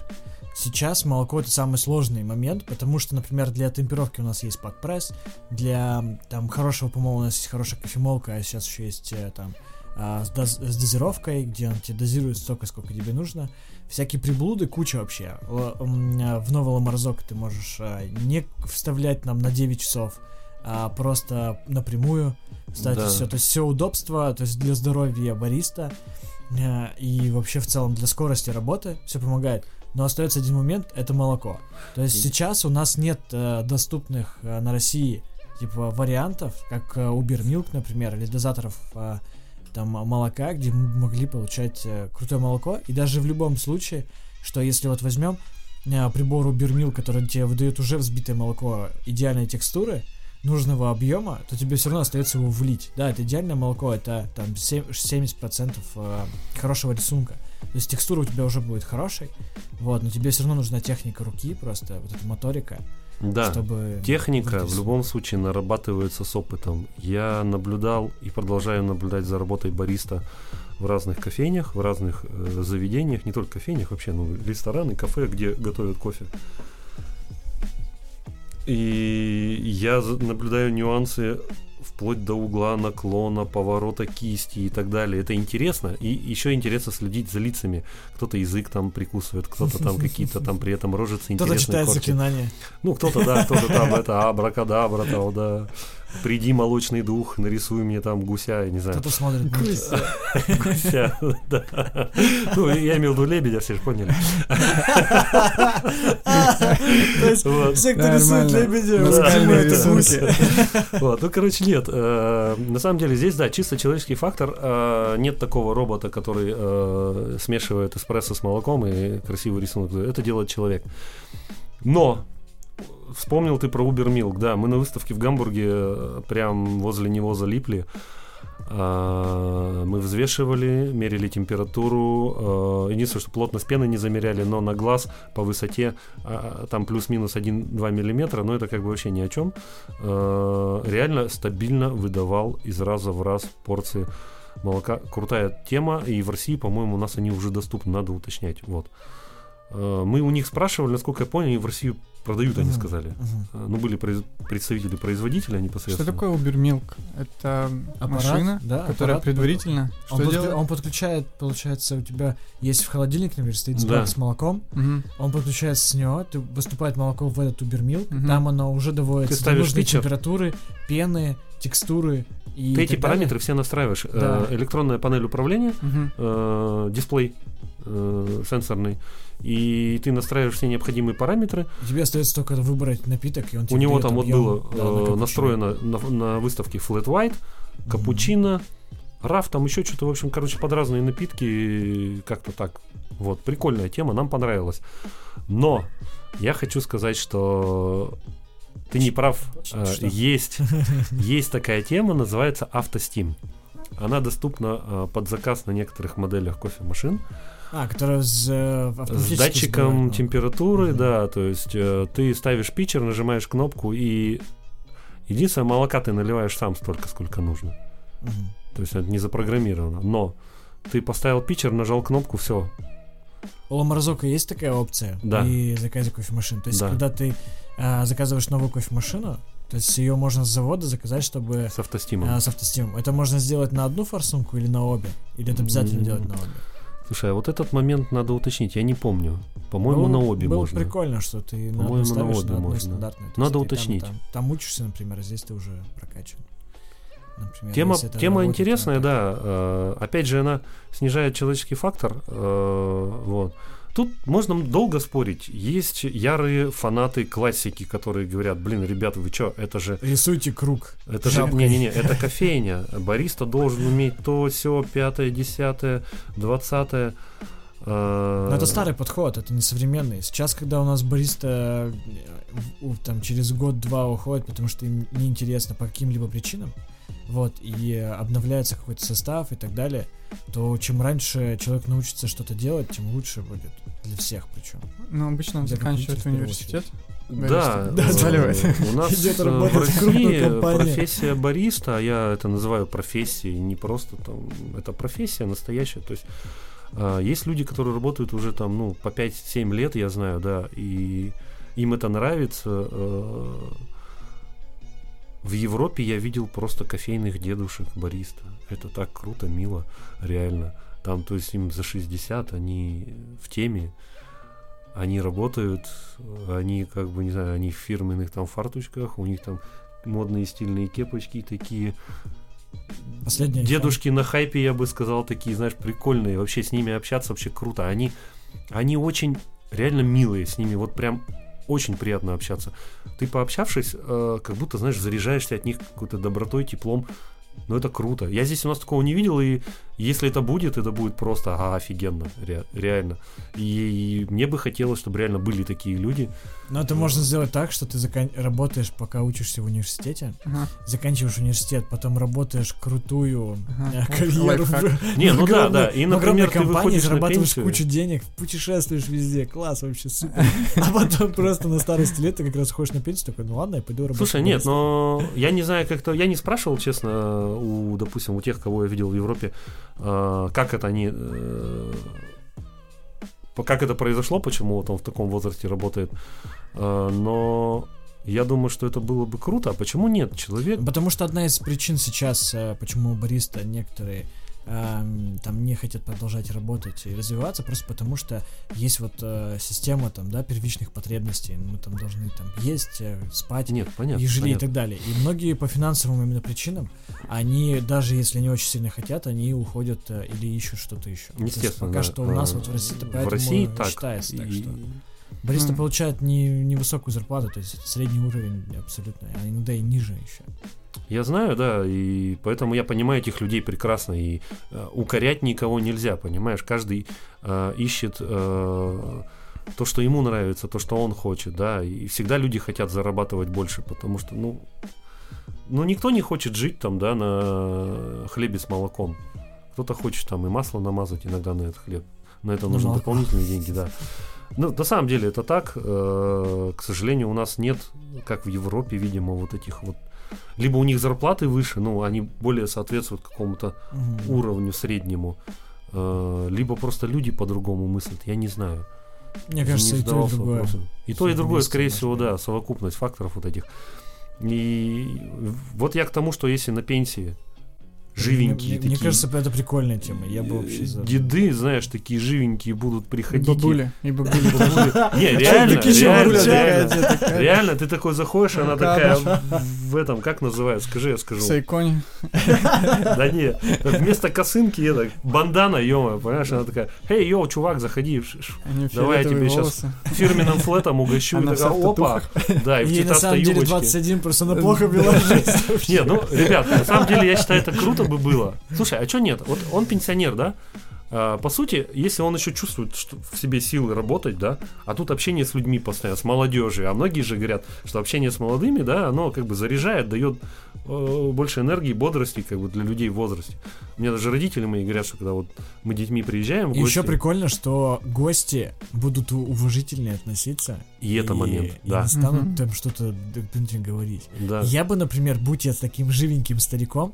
сейчас молоко это самый сложный момент, потому что, например, для темперовки у нас есть пак-пресс, для там хорошего помола у нас есть хорошая кофемолка, а сейчас еще есть э, там а, с, доз- с дозировкой, где он тебе дозирует столько, сколько тебе нужно. Всякие приблуды, куча вообще. А, В новый ламарзок ты можешь а, не вставлять нам на 9 часов, а просто напрямую ставить Да. все. То есть все удобства, то есть для здоровья бариста э, и вообще в целом для скорости работы все помогает. Но остается один момент, это молоко. То есть сейчас у нас нет э, доступных э, на России типа вариантов, как э, Uber Milk, например, или дозаторов э, там молока, где мы могли получать э, крутое молоко. И даже в любом случае, что если вот возьмем э, прибор Uber Milk, который тебе выдает уже взбитое молоко идеальной текстуры, нужного объема, то тебе все равно остается его влить. Да, это идеальное молоко, это там сем- 70% э, хорошего рисунка. То есть текстура у тебя уже будет хорошей, вот, но тебе все равно нужна техника руки, просто вот эта моторика, Да. чтобы... Техника выйти в любом случае нарабатывается с опытом. Я наблюдал и продолжаю наблюдать за работой бариста в разных кофейнях, в разных э, заведениях, не только кофейнях, вообще, ну, рестораны, кафе, где готовят кофе. И я наблюдаю нюансы вплоть до угла наклона, поворота кисти и так далее. Это интересно. И еще интересно следить за лицами. Кто-то язык там прикусывает, кто-то там какие-то там при этом рожицы Кто-то интересные читает корчит. заклинания. Ну, кто-то, да, кто-то там, это, абракадабра, да. Приди, молочный дух, нарисуй мне там гуся, я не знаю. Кто-то смотрит. мультики. Гуся, да. Ну, я имел в виду лебедя, все же поняли. То есть Вот. все, кто рисует Нормально. лебедя, это. Вот, ну, короче, нет. э, На самом деле здесь, да, чисто человеческий фактор. э, Нет такого робота, который э, смешивает эспрессо с молоком и красивый рисунок. Это делает человек. Но вспомнил ты про Uber Milk, да, мы на выставке в Гамбурге э, прям возле него залипли. А, Мы взвешивали, мерили температуру. э, Единственное, что плотность пены не замеряли, но на глаз по высоте а, там плюс-минус 1-2 миллиметра, но это как бы вообще ни о чем. Э, Реально стабильно выдавал из раза в раз порции молока. Крутая тема, и в России, по-моему, у нас они уже доступны, надо уточнять. Вот. Э, Мы у них спрашивали, насколько я понял, и в Россию продают, они сказали. Э, Ну, были произ- представители производителя Что непосредственно. такое Uber Milk? Это Аппарат, машина, да, которая аппарат. предварительно Он, что подклю- делает? он подключает, получается, у тебя есть в холодильнике, например, стоит Да. с молоком, Мгм. он подключается с него, ты поступает молоко в этот убермилк, Мгм. там оно уже доводится Ты до нужной питчер. температуры, пены, текстуры и Ты эти далее. параметры все настраиваешь. Да. Э, Электронная панель управления, Мгм. э, дисплей э, сенсорный, и ты настраиваешь все необходимые параметры. Тебе остается только выбрать напиток, и он У тебе него дает там вот было да, на э, настроено на, на выставке Flat White, капучино, раф, там еще что-то, в общем, короче, под разные напитки, как-то так. Вот, прикольная тема, нам понравилась. Но я хочу сказать, что ты не прав. Э, Что? Есть, есть такая тема, называется автостим. Она доступна э, под заказ на некоторых моделях кофемашин. А, которая с, э, С датчиком сбивает, температуры, Мгм. да, то есть э, ты ставишь питчер, нажимаешь кнопку и единственное молока ты наливаешь сам столько, сколько нужно. Мгм. То есть это не запрограммировано. Но ты поставил питчер, нажал кнопку, все. У Ламарзока есть такая опция Да. при заказе кофемашин. То есть, Да. когда ты а, заказываешь новую кофемашину, то есть ее можно с завода заказать, чтобы С автостимом. а, с автостимом. Это можно сделать на одну форсунку или на обе? Или это обязательно М. делать на обе? Слушай, а вот этот момент надо уточнить, я не помню. По-моему, Было- на обе было можно. прикольно, что ты на По-моему, на обе на можно. Надо ты там уточнить. Там, там учишься, например, а здесь ты уже прокачан. Например, Тема, тема работает, интересная, то да. Э, опять же, она снижает человеческий фактор. э, вот. Тут можно долго спорить. Есть ярые фанаты классики, которые говорят, блин, ребята, вы что, это же Рисуйте круг. Это же, не-не-не, это кофейня. Бариста должен уметь то, все, пятое, десятое, двадцатое. Но это старый подход, это не современный. Сейчас, когда у нас бариста э, там через год-два уходит, потому что им неинтересно по каким-либо причинам, вот, и обновляется какой-то состав и так далее, то чем раньше человек научится что-то делать, тем лучше будет. Для всех причем. Ну, обычно он заканчивает университет. Да, Да, э, сваливает. У нас Идет э, в работать в крупную России профессия бариста, а я это называю профессией, не просто там, это профессия настоящая. То есть э, есть люди, которые работают уже там, ну, по 5-7 лет, я знаю, да, и им это нравится. В Европе я видел просто кофейных дедушек бариста. Это так круто, мило, реально. Там, то есть им за 60, они в теме, они работают, они как бы, не знаю, они в фирменных там фарточках, у них там модные стильные кепочки такие. Последний iPhone. Дедушки на хайпе, я бы сказал, такие, знаешь, прикольные. Вообще с ними общаться вообще круто. Они, они очень реально милые с ними. Вот прям очень приятно общаться. Ты пообщавшись, э, как будто, знаешь, заряжаешься от них какой-то добротой, теплом. Ну, это круто. Я здесь у нас такого не видел, и если это будет, это будет просто ага, офигенно, ре- реально. И, мне бы хотелось, чтобы реально были такие люди. Но это можно сделать так, что ты закан- работаешь, пока учишься в университете, Ага. заканчиваешь университет, потом работаешь крутую Ага. э, карьеру в- Не, в ну да, да. И, например, ты компании, на зарабатываешь кучу денег, путешествуешь везде, класс вообще, супер. А потом просто на старости лет ты как раз ходишь на пенсию, такой, ну ладно, я пойду работать. Слушай, нет, но я не знаю, как-то я не спрашивал, честно, у, допустим, у тех, кого я видел в Европе, э, как это они, э, как это произошло, почему вот он в таком возрасте работает. Э, но я думаю, что это было бы круто. А почему нет? Человек Потому что одна из причин сейчас, почему бариста некоторые там не хотят продолжать работать и развиваться, просто потому что есть вот э, система там, да, первичных потребностей. Мы там должны там есть, э, спать, нет, понятно. и жили и так далее. И многие по финансовым именно причинам, они, даже если не очень сильно хотят, они уходят э, или ищут что-то еще. То есть Естественно. пока да. что у нас Э, вот в России в России так. считается так, И- что бариста Ну. получает не, невысокую зарплату, то есть средний уровень абсолютно, а иногда и ниже еще. Я знаю, да, и поэтому я понимаю этих людей прекрасно. И э, укорять никого нельзя, понимаешь? Каждый э, ищет э, то, что ему нравится, то, что он хочет, да. И всегда люди хотят зарабатывать больше, потому что, ну, ну никто не хочет жить там, да, на хлебе с молоком. Кто-то хочет там и масло намазать иногда на этот хлеб. На это нужны молоко. дополнительные деньги, да. Ну, на самом деле это так. Э, К сожалению, у нас нет, как в Европе, видимо, вот этих вот либо у них зарплаты выше, ну, они более соответствуют какому-то уровню среднему, э, либо просто люди по-другому мыслят, я не знаю. Мне кажется, не и то, и другое. вопросом. И то, и другое, скорее всего, да, совокупность факторов вот этих. И вот я к тому, что если на пенсии живенькие Мне, такие... мне кажется, это прикольная тема. Я бы вообще за... Деды, знаешь, такие живенькие будут приходить. и- Бабули. И бабули. Не, реально, реально, реально. Реально, ты такой заходишь, она такая в- этом, как называют, скажи, я скажу. Сайкони. Да не, вместо косынки это бандана, ё понимаешь, она такая, эй, йоу, чувак, заходи, Давай я тебе волосы. фирменным флетом угощу, Она такая, опа, да, и в Ей на самом деле юбочке. 21, просто она плохо вела. Не, ну, ребят, на самом деле, я считаю, это круто бы было. Слушай, а что нет? Вот он пенсионер, да? А, по сути, если он еще чувствует что в себе силы работать, да, а тут общение с людьми постоянно, с молодежью, а многие же говорят, что общение с молодыми, да, оно как бы заряжает, дает э, больше энергии, бодрости, как бы для людей в возрасте. У меня даже родители мои говорят, что когда вот мы детьми приезжаем в И еще гости, прикольно, что гости будут уважительнее относиться. и это момент, и да, не станут Мгм. там что-то говорить. да. Я бы, например, будь я таким живеньким стариком,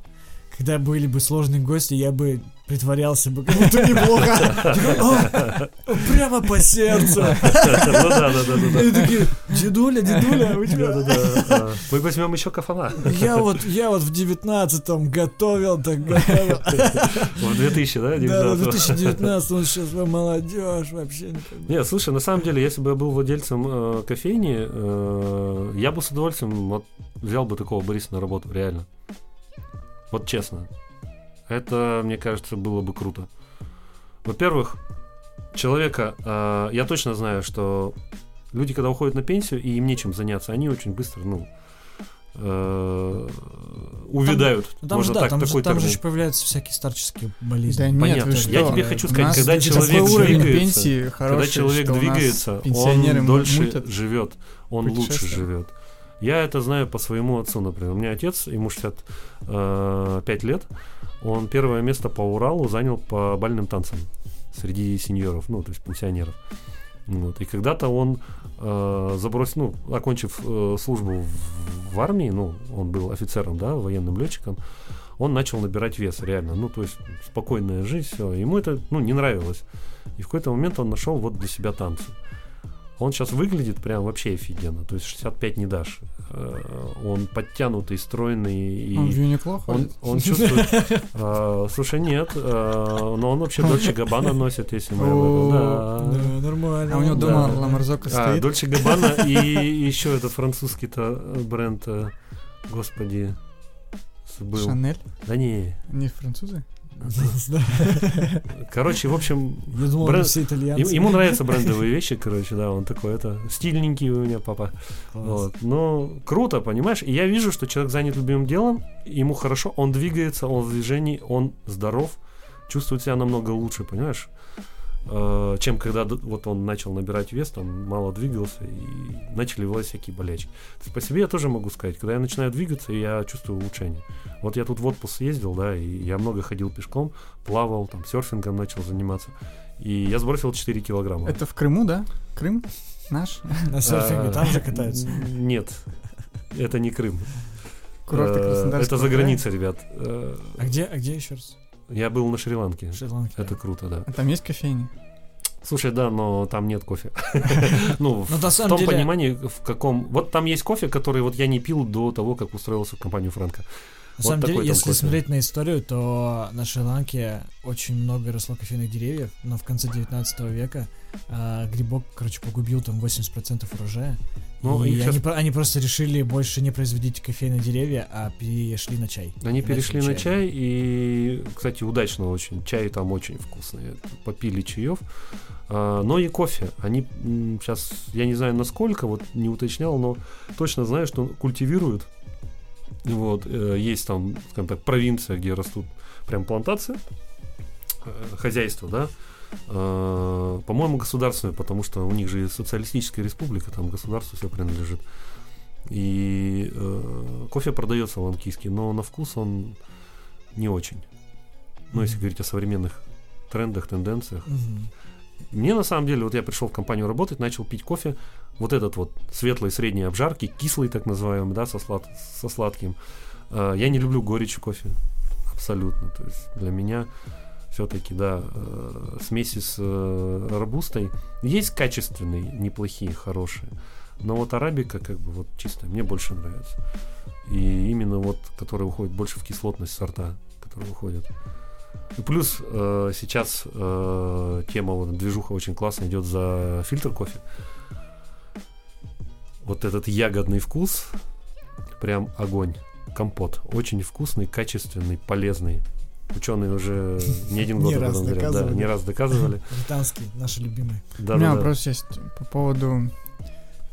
когда были бы сложные гости, я бы притворялся бы, как будто неплохо. «О, Прямо по сердцу. Ну да, да, да, да, И такие, дедуля, дедуля, у тебя... да, да, да. Мы возьмем еще кафана. Я вот, я вот в девятнадцатом готовил, так готовил. В 2000, да, Да, да, 19? в 2019 он сейчас молодежь вообще. Нет, слушай, на самом деле, если бы я был владельцем э, кофейни, э, я бы с удовольствием взял бы такого Бориса на работу, реально. Вот честно. Это, мне кажется, было бы круто. Во-первых, человека, э, я точно знаю, что люди, когда уходят на пенсию и им нечем заняться, они очень быстро, ну, э, увядают. Ну, там Можно же, да, так, там, же, такой там же еще появляются всякие старческие болезни. Да нет, Понятно. что? Я тебе хочу сказать, когда человек двигается, пенсии Когда хороший, человек двигается, он дольше мутят. живет, он лучше живет. Я это знаю по своему отцу, например. У меня отец, ему 65 лет, он первое место по Уралу занял по бальным танцам среди сеньоров, ну, то есть пенсионеров. Вот. И когда-то он э, забросил, ну, окончив э, службу в, в армии, ну, он был офицером, да, военным летчиком, он начал набирать вес, реально. Ну, то есть спокойная жизнь, все. Ему это, ну, не нравилось. И в какой-то момент он нашел вот для себя танцы. Он сейчас выглядит прям вообще офигенно. То есть 65 не дашь. Э, Он подтянутый, стройный. И Он в Юникло он, ходит? он чувствует... э, Слушай, нет. э, Но он вообще Дольче Габбана носит, если мы об этом. Да. Нормально. А у него дома. Ламарзока А, стоит? Дольче Габбана и еще этот французский-то бренд, господи, забыл. Шанель? Да не. Не французы? Короче, в общем, думал, Бренд- все итальянцы. ему нравятся брендовые вещи, короче, да, он такой, это, стильненький у меня папа. Класс. Вот. Ну, круто, понимаешь? И я вижу, что человек занят любимым делом, ему хорошо, он двигается, он в движении, он здоров, чувствует себя намного лучше, понимаешь? Э, Чем когда вот он начал набирать вес, там мало двигался и начали вылазить всякие болячки. То есть По себе я тоже могу сказать, когда я начинаю двигаться, я чувствую улучшение. Вот я тут в отпуск съездил, да, и я много ходил пешком, плавал, там серфингом начал заниматься, и я сбросил 4 килограмма. Это в Крыму, да? Крым? Наш? На серфинге А, там же катаются. Нет, это не Крым. Курорты Э, Краснодарского Это за края? границей, ребят. Э, А где, а где еще раз? Я был на Шри-Ланке. Шри-Ланке. Это круто, да. А там есть кофейни? Слушай, да, но там нет кофе. Ну, Ну, в том понимании, в каком... Вот там есть кофе, который вот я не пил до того, как устроился в компанию Франка. На вот самом деле, если кофе. смотреть на историю, то на Шри-Ланке очень много росло кофейных деревьев, но в конце 19 века а, грибок, короче, погубил там 80% урожая. Ну, и они, про- они просто решили больше не производить кофейные деревья, а перешли на чай. Они И перешли на чай, и, кстати, удачно очень. Чай там очень вкусный. Попили чаев. А, но и кофе. Они сейчас, я не знаю насколько, вот не уточнял, но точно знаю, что культивируют. Вот, э, есть там, скажем так, провинция, где растут прям плантации, э, хозяйство, да, Э, по-моему, государственное, потому что у них же социалистическая республика, там государству все принадлежит. И э, кофе продается ланкийский, но на вкус он не очень. Ну, если говорить о современных трендах, тенденциях. Мгм. Мне на самом деле, вот я пришел в компанию работать, начал пить кофе, вот этот вот светлой средней обжарки, кислый так называемый, да, со, слад- со сладким. Э, я не люблю горечь кофе, абсолютно. То есть для меня все-таки, да, э, смеси с э, робустой есть качественные, неплохие, хорошие. Но вот арабика, как бы, вот чистая, мне больше нравится. И именно вот, которые уходят больше в кислотность сорта, которые уходят. И плюс э, сейчас э, тема, вот движуха очень классно идет за фильтр кофе. Вот этот ягодный вкус, прям огонь. Компот. Очень вкусный, качественный, полезный. Ученые уже не один год Не раз говорят. Да, доказывали. не раз доказывали. Британские, наши любимые. Да, У меня да, да. вопрос есть по поводу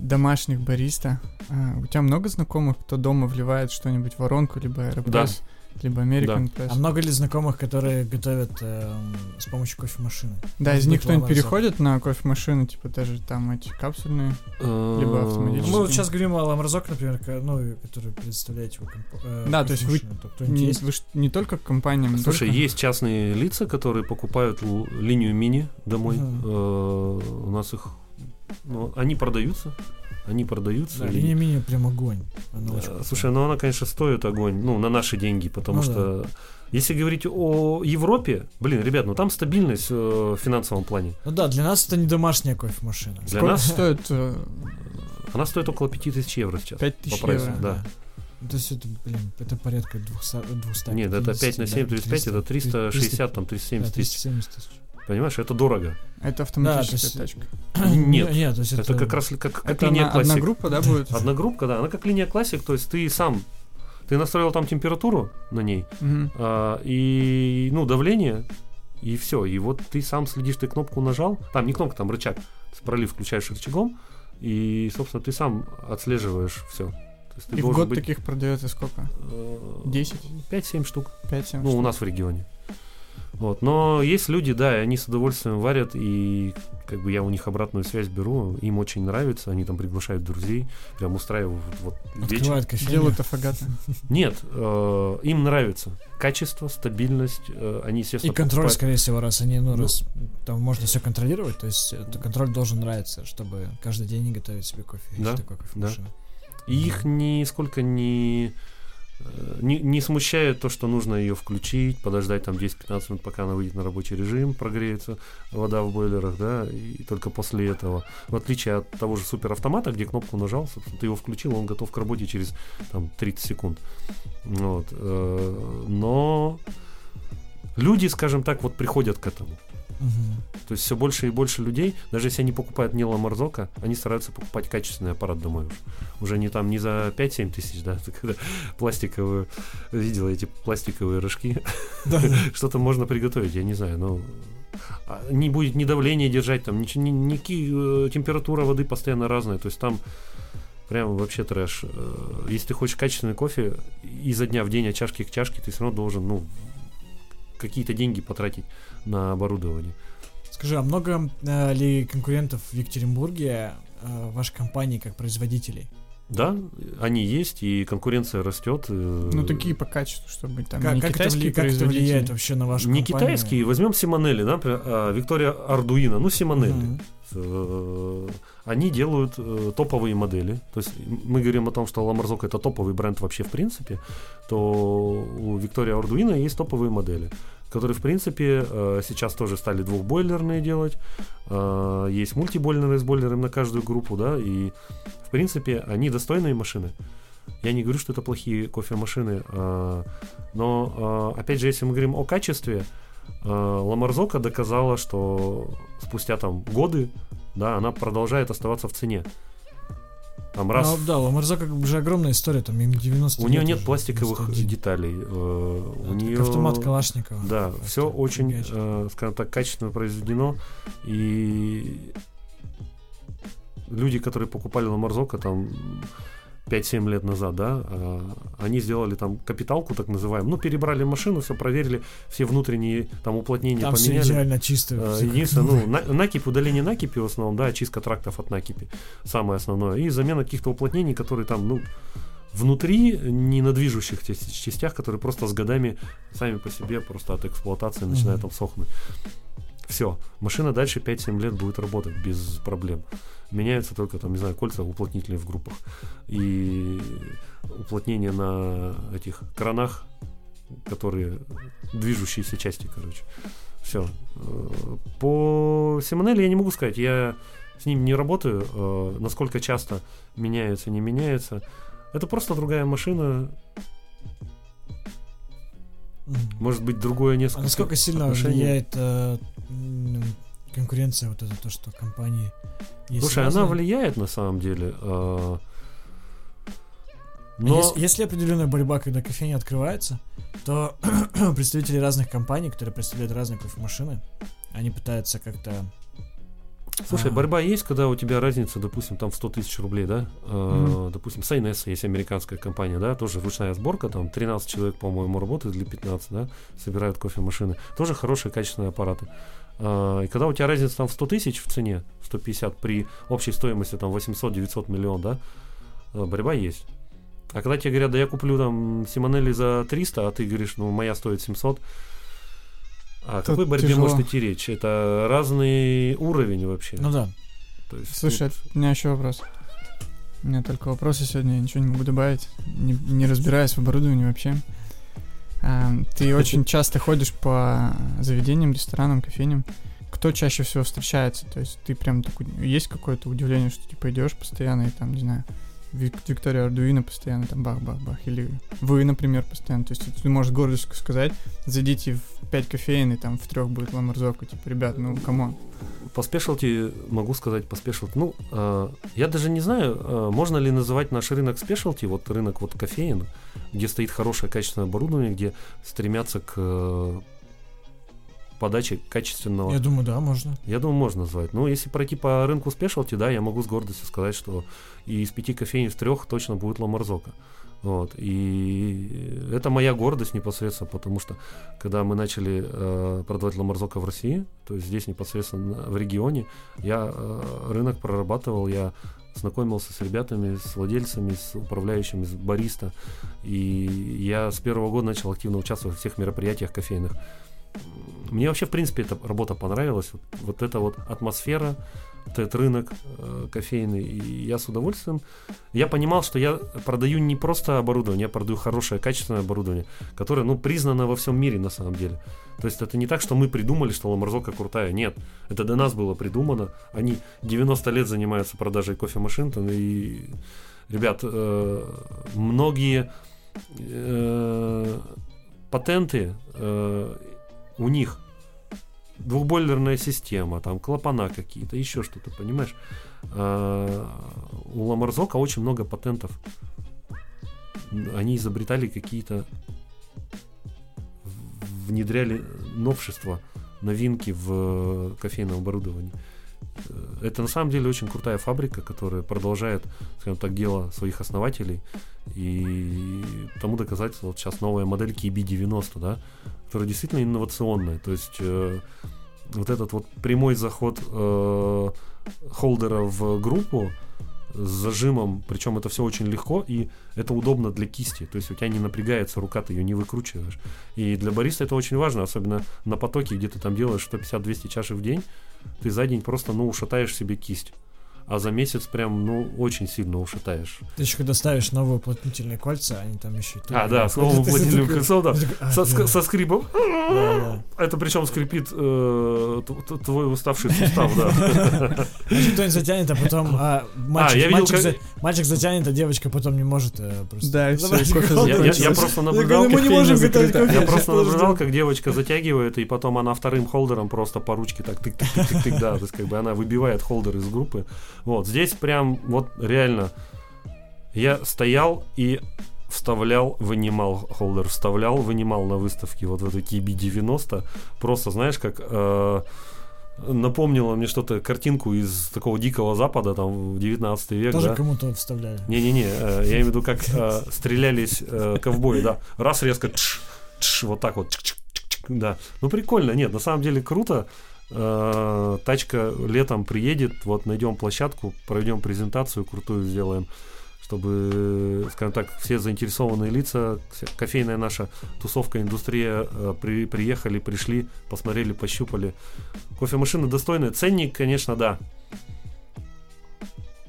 домашних бариста. А, у тебя много знакомых, кто дома вливает что-нибудь в воронку, либо Aeropress, либо American Press? А много ли знакомых, которые готовят эм, с помощью кофемашины? Да, из них кто-нибудь переходит на кофемашины, типа даже там эти капсульные? Либо Э, автоматически. Мы вот сейчас говорим о Ламарзок, например, ну, который представляете его комп- э, Да, то есть вы. То Не, есть? вы ж не только компаниям, Слушай, только- есть частные лица, которые покупают л- линию мини домой. Э, У нас их... ну, они продаются. Они продаются. Да, и- линия мини прям огонь. Она очень Э, крутая. Слушай, ну она, конечно, стоит огонь, ну, на наши деньги, потому Ну что если говорить о Европе, блин, ребят, ну там стабильность э, в финансовом плане. Ну да, для нас это не домашняя кофемашина. Для Сколько нас стоит э, она стоит около 5000 евро сейчас. 5000 по прайсу, евро? да. Ну, То есть это, блин, это порядка 200, 200 Нет, это 5 на 7, 35, это 300, 360, там 370 тысяч. 370 тысяч. Понимаешь, это дорого. Это автоматическая Да, есть- тачка. Нет, Нет, то есть это... Это как раз как, как Это линия одна, одна классик. группа, да, будет? Одногруппка, да, она как линия классик, то есть ты сам, ты настроил там температуру на ней, Мгм. а, и, ну, давление, и все. И вот ты сам следишь, ты кнопку нажал, там не кнопка, там рычаг, пролив включаешь рычагом, и, собственно, ты сам отслеживаешь все. И в год быть, таких продается сколько? э, 10? 5-7 штук. 5-7 Ну, у нас в регионе. Вот. Но есть люди, да, и они с удовольствием варят, и как бы я у них обратную связь беру, им очень нравится, они там приглашают друзей, прям устраивают вот вечер. Открывают кофейню. Делают афагаты. Нет, э, им нравится качество, стабильность, э, они, И естественно, контроль, покупают- скорее всего, раз они, ну, Ну. раз там можно все контролировать, то есть это контроль должен нравиться, чтобы каждый день готовить себе кофе. Да, такой кофемашины. И их нисколько не, э, не, не смущает то, что нужно ее включить, подождать там 10-15 минут, пока она выйдет на рабочий режим, прогреется вода в бойлерах, да, и только после этого, в отличие от того же суперавтомата, где кнопку нажал, ты его включил, он готов к работе через там 30 секунд. Вот. э, Но люди, скажем так, вот приходят к этому. Мгм. То есть все больше и больше людей, даже если они покупают не Ламарзока, они стараются покупать качественный аппарат домой уже. Не там не за 5-7 тысяч, да, ты когда пластиковые, видела эти пластиковые рожки, что-то можно приготовить, я не знаю, но а, не будет ни давления держать, там ничего, ни, ники- э, температура воды постоянно разная, то есть там прям вообще трэш. Э, Если ты хочешь качественный кофе, изо дня в день от чашки к чашке, ты все равно должен, ну, какие-то деньги потратить на оборудование. Скажи, а много э, ли конкурентов в Екатеринбурге э, вашей компании как производителей? Да, они есть, и конкуренция растет. э, Ну, такие по качеству, чтобы там Как, не как это, китайские вли- как это производители. влияет вообще на вашу Не компанию? китайские, возьмем Симонелли, да, например, а, Виктория Ардуино, ну, Симонелли. Э, Они делают топовые модели. То есть мы говорим о том, что Ламарзок это топовый бренд вообще в принципе, то у Виктория Ардуино есть топовые модели, которые в принципе э, сейчас тоже стали двухбойлерные делать. Э, Есть мультибойлерные с бойлером на каждую группу, да, и в принципе они достойные машины. Я не говорю, что это плохие кофемашины, э, но опять же, если мы говорим о качестве, Ламарзока доказала, что спустя там годы, да, она продолжает оставаться в цене. Там раз А, да, у бы же огромная история, там им 90 у нее нет уже, пластиковых 91. деталей, э, у Это нее автомат Калашникова. да, Просто все очень, э, скажем так, качественно произведено. И люди, которые покупали Ламарзока там 5-7 лет назад, да, э, они сделали там капиталку, так называемую. Ну, перебрали машину, все проверили, все внутренние там уплотнения Там все поменяли. идеально чисто. Как- Единственное, ну, на- накипь, удаление накипи в основном, да, очистка трактов от накипи, самое основное. И замена каких-то уплотнений, которые там, ну, внутри, не на движущих частях, которые просто с годами сами по себе просто от эксплуатации начинают там сохнуть. Все, машина дальше 5-7 лет будет работать без проблем. Меняются только там, не знаю, кольца уплотнителей в группах. И уплотнение на этих кранах, которые движущиеся части, короче. Все. По Симонелли я не могу сказать. Я с ним не работаю. Э, Насколько часто меняется, не меняется. Это просто другая машина. Может быть, другое А несколько насколько сильно отношений. влияет э, конкуренция, вот это то, что компании есть Слушай, разные? она влияет на самом деле. э, А Но Есть, есть ли определенная борьба, когда кофейня открывается, то представители разных компаний, которые представляют разные кофемашины, они пытаются как-то... Слушай, а, борьба есть, когда у тебя разница, допустим, там в 100 тысяч рублей, да? Э, Допустим, Сайнес есть американская компания, да, тоже ручная сборка, там 13 человек, по-моему, работает или 15, да, собирают кофемашины. Тоже хорошие, качественные аппараты. Э, И когда у тебя разница там в 100 тысяч в цене, 150 при общей стоимости там 800-900 миллион, да, э, борьба есть. А когда тебе говорят, да я куплю там Симонелли за 300, а ты говоришь, ну моя стоит 700, о Тут какой борьбе тяжело. может идти речь? Это разный уровень вообще. Ну да. То есть Слушай, тут- у меня еще вопрос. У меня только вопросы сегодня, я ничего не могу добавить, не, не разбираюсь в оборудовании вообще. А, ты очень часто ходишь по заведениям, ресторанам, кофейням. Кто чаще всего встречается? То есть ты прям такой, есть какое-то удивление, что типа идешь постоянно и там, не знаю, Victoria Arduino постоянно там бах-бах-бах, или вы, например, постоянно. То есть ты можешь гордостью сказать, зайдите в 5 кофеен, и там в трех будет La Marzocco, типа, ребят, ну, come on. По specialty могу сказать по specialty. Ну, э, я даже не знаю, э, можно ли называть наш рынок specialty, вот рынок вот кофеен, где стоит хорошее качественное оборудование, где стремятся к э, подачи качественного Я думаю, да, можно. я думаю, можно назвать. Ну, если пройти по рынку спешлти, да, я могу с гордостью сказать, что и из пяти кофеин в трех точно будет ламарзока. Вот. И это моя гордость непосредственно, потому что когда мы начали э, продавать ламарзока в России, то есть здесь непосредственно в регионе, я э, рынок прорабатывал, я знакомился с ребятами, с владельцами, с управляющими, с бариста. И я с первого года начал активно участвовать в всех мероприятиях кофейных. Мне вообще, в принципе, эта работа понравилась. Вот, вот эта вот атмосфера, этот рынок э, кофейный. И я с удовольствием... Я понимал, что я продаю не просто оборудование, я продаю хорошее, качественное оборудование, которое, ну, признано во всем мире на самом деле. То есть это не так, что мы придумали, что ламарзока крутая. Нет, это до нас было придумано. Они 90 лет занимаются продажей кофемашин. И, ребят, э, многие э, патенты э, у них двухбойлерная система, там клапана какие-то, еще что-то, понимаешь? А, у Ламарзока очень много патентов. Они изобретали какие-то внедряли новшества, новинки в кофейном оборудовании. Э, Это на самом деле очень крутая фабрика, которая продолжает, скажем так, дело своих основателей. И тому доказательство вот сейчас новая модель KB90, да, которая действительно инновационная. То есть э, вот этот вот прямой заход э, холдера в группу с зажимом, причем это все очень легко и это удобно для кисти, то есть у тебя не напрягается рука, ты ее не выкручиваешь. И для бариста это очень важно, особенно на потоке, где ты там делаешь 150-200 чашек в день, ты за день просто, ну, ушатаешь себе кисть. А за месяц прям, ну, очень сильно ушатаешь. Ты еще когда ставишь новые уплотнительные кольца, они там еще... и А, да, с новым уплотнительным кольцом, да. а, Со, да, со скрипом. да, да. Это причем скрипит э, твой уставший сустав, да. Значит, кто-нибудь затянет, а потом а, мальчик, я видел, мальчик, как- за- мальчик затянет, а девочка потом не может э, просто... Да, холодный. Я, я- я просто Я наблюдал, мы не можем готовить кофе. я просто наблюдал, как девочка затягивает, и потом она вторым холдером просто по ручке так тык-тык-тык-тык, да, то есть как бы она выбивает холдер из группы. Вот, здесь прям вот реально я стоял и вставлял, вынимал холдер, вставлял, вынимал на выставке вот в эту KB90. Просто, знаешь, как э, напомнило мне что-то, картинку из такого дикого запада, там, в 19 век, Тоже да. кому-то вставляли. Не-не-не, э, я имею в виду, как э, стрелялись э, ковбои, да. Раз резко, тш, тш, вот так вот, чик-чик-чик-чик, да. Ну, прикольно, нет, на самом деле круто. Э, Тачка летом приедет, вот найдем площадку, проведем презентацию крутую сделаем, чтобы, скажем так, все заинтересованные лица, кофейная наша тусовка, индустрия э, при- приехали, пришли, посмотрели, пощупали. Кофемашины достойные. Ценник, конечно, да.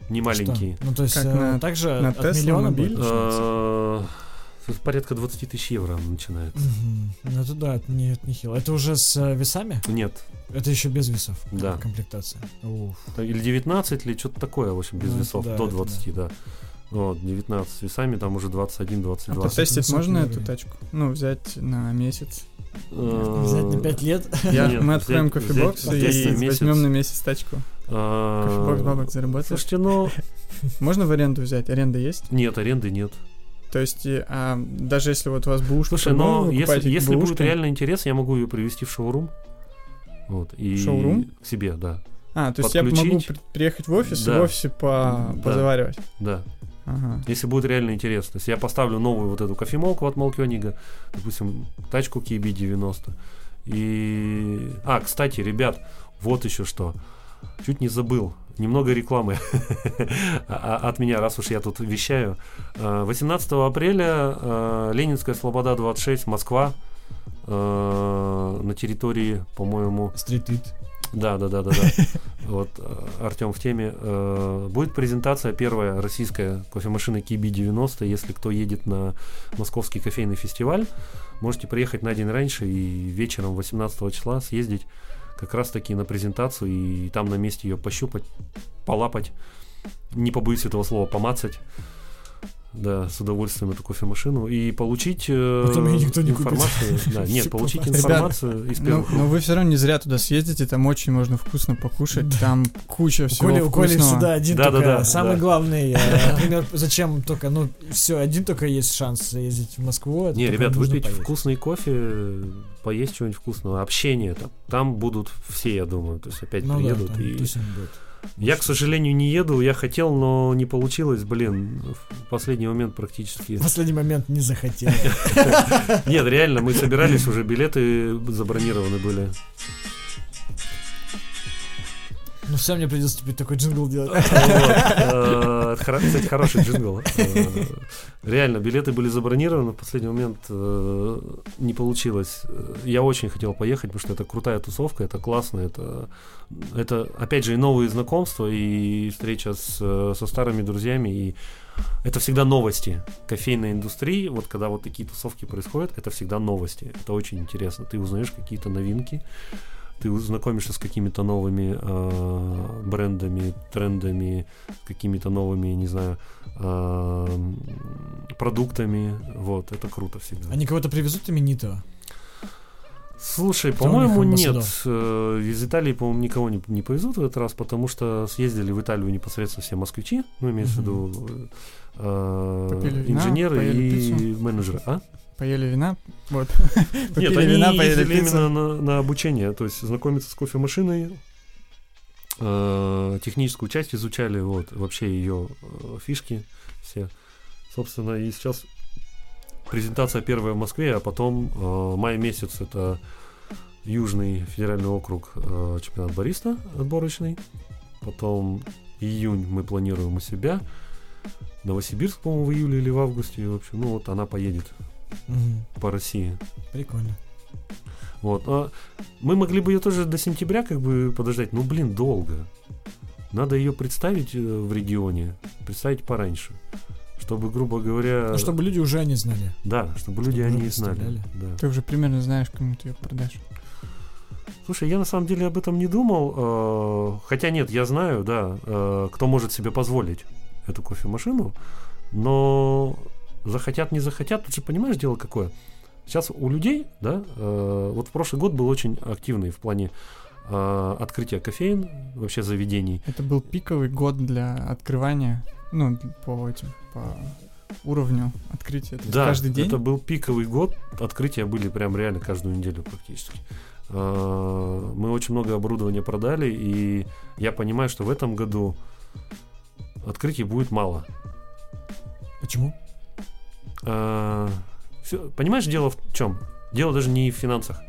Не маленький. Что? Ну, то есть, Как э, на- также на от Tesla миллиона мобиль? Э, порядка 20 тысяч евро начинается. Мгм. Ну, это да, это не, это нехило. Это уже с э, весами? Нет, Это еще без весов? Да. Комплектация. Уф. или 19, или что-то такое, в общем, без Ну, весов, да, до это 20, да. Вот, 19 с весами, там уже 21-22. А то Потестить можно уровень. эту тачку? Ну, взять на месяц. Э, Взять на 5 лет? Я, Нет, мы откроем кофебокс и возьмем на месяц тачку. э, Кофебокс бабок заработаешь. Слушайте, ну, Можно в аренду взять? Аренда есть? нет, аренды нет. То есть, и, а, даже если вот у вас бушка, Слушай, но если, если будет реально интерес, я могу ее привести в шоурум. Вот, и Шоурум? К себе, да. А, то есть я могу подключить. при- приехать в офис и Да. в офисе по... Да. позаваривать? Да. Ага. Если будет реально интерес. То есть я поставлю новую вот эту кофемолку от Mahlkönig а, допустим, тачку KB90. И... А, кстати, ребят, вот еще что. Чуть не забыл. Немного рекламы А- от меня, раз уж я тут вещаю. А, 18 апреля а, Ленинская Слобода 26, Москва. а, На территории, по-моему, Стрит-ит. да, да, да, да, да. Вот Артем в теме. Э, Будет презентация первая российская кофемашины Kibi 90. Если кто едет на московский кофейный фестиваль, можете приехать на день раньше и вечером 18 числа съездить как раз таки на презентацию и там на месте ее пощупать, полапать. Не побоюсь этого слова, помацать. Да, с удовольствием эту кофемашину и получить э, Потом её никто не купит. информацию. Да, нет, получить Ребят, информацию из первых но вы все равно не зря туда съездите, там очень можно вкусно покушать, там куча всего Коли вкусного. всегда один Да, только, да, самый да. главный, э, например, зачем только, ну, все, один только есть шанс заездить в Москву. Не, ребят, выпить поесть. вкусный кофе, поесть чего-нибудь вкусного, общение там. Там будут все, я думаю, то есть опять Ну да, приедут. там и... будет. Я, к сожалению, не еду, я хотел, но не получилось, блин, в последний момент практически. В последний момент не захотел. Нет, реально, мы собирались уже, билеты забронированы были. Ну все, мне придется теперь такой джингл делать. Э, Кстати, хороший джингл. Э, Реально, билеты были забронированы, в последний момент э, не получилось. Я очень хотел поехать, потому что это крутая тусовка, это классно, это, это опять же, и новые знакомства, и встреча с, со старыми друзьями, и это всегда новости кофейной индустрии. Вот когда вот такие тусовки происходят, это всегда новости. Это очень интересно. Ты узнаешь какие-то новинки, ты знакомишься с какими-то новыми э, брендами, трендами, какими-то новыми, не знаю, э, продуктами. Вот, это круто всегда. Они кого-то привезут именитого? Слушай, по-моему, нет. Э, Из Италии, по-моему, никого не, не повезут в этот раз, потому что съездили в Италию непосредственно все москвичи, ну, имеется в виду э, инженеры и менеджеры. А? Поели вина, вот. Нет, они вина, поели ездили пиццу. именно на, на обучение, то есть знакомиться с кофемашиной, э, техническую часть изучали, вот, вообще ее э, фишки все. Собственно, и сейчас презентация первая в Москве, а потом э, май месяц это Южный федеральный округ э, чемпионат бариста отборочный. Потом июнь мы планируем у себя. Новосибирск, по-моему, в июле или в августе. В общем, ну вот она поедет Мгм. по России. Прикольно. Вот. А мы могли бы ее тоже до сентября как бы подождать. Ну, блин, долго. Надо ее представить э, в регионе, представить пораньше. Чтобы, грубо говоря... Ну, чтобы люди уже не знали. Да, чтобы люди чтобы они уже и знали. Да. Ты уже примерно знаешь, кому ты ее продашь. Слушай, я на самом деле об этом не думал. э, Хотя нет, я знаю, да, э, кто может себе позволить эту кофемашину. Но захотят, не захотят, тут же понимаешь, дело какое. Сейчас у людей, да, э, вот в прошлый год был очень активный в плане э, открытия кофеин, вообще заведений. Это был пиковый год для открывания, ну, по этим, по уровню открытия. То Да, каждый день. это был пиковый год, открытия были прям реально каждую неделю практически. Э, Мы очень много оборудования продали, и я понимаю, что в этом году открытий будет мало. Почему? А, всё- понимаешь, дело в чем? Дело даже не в финансах.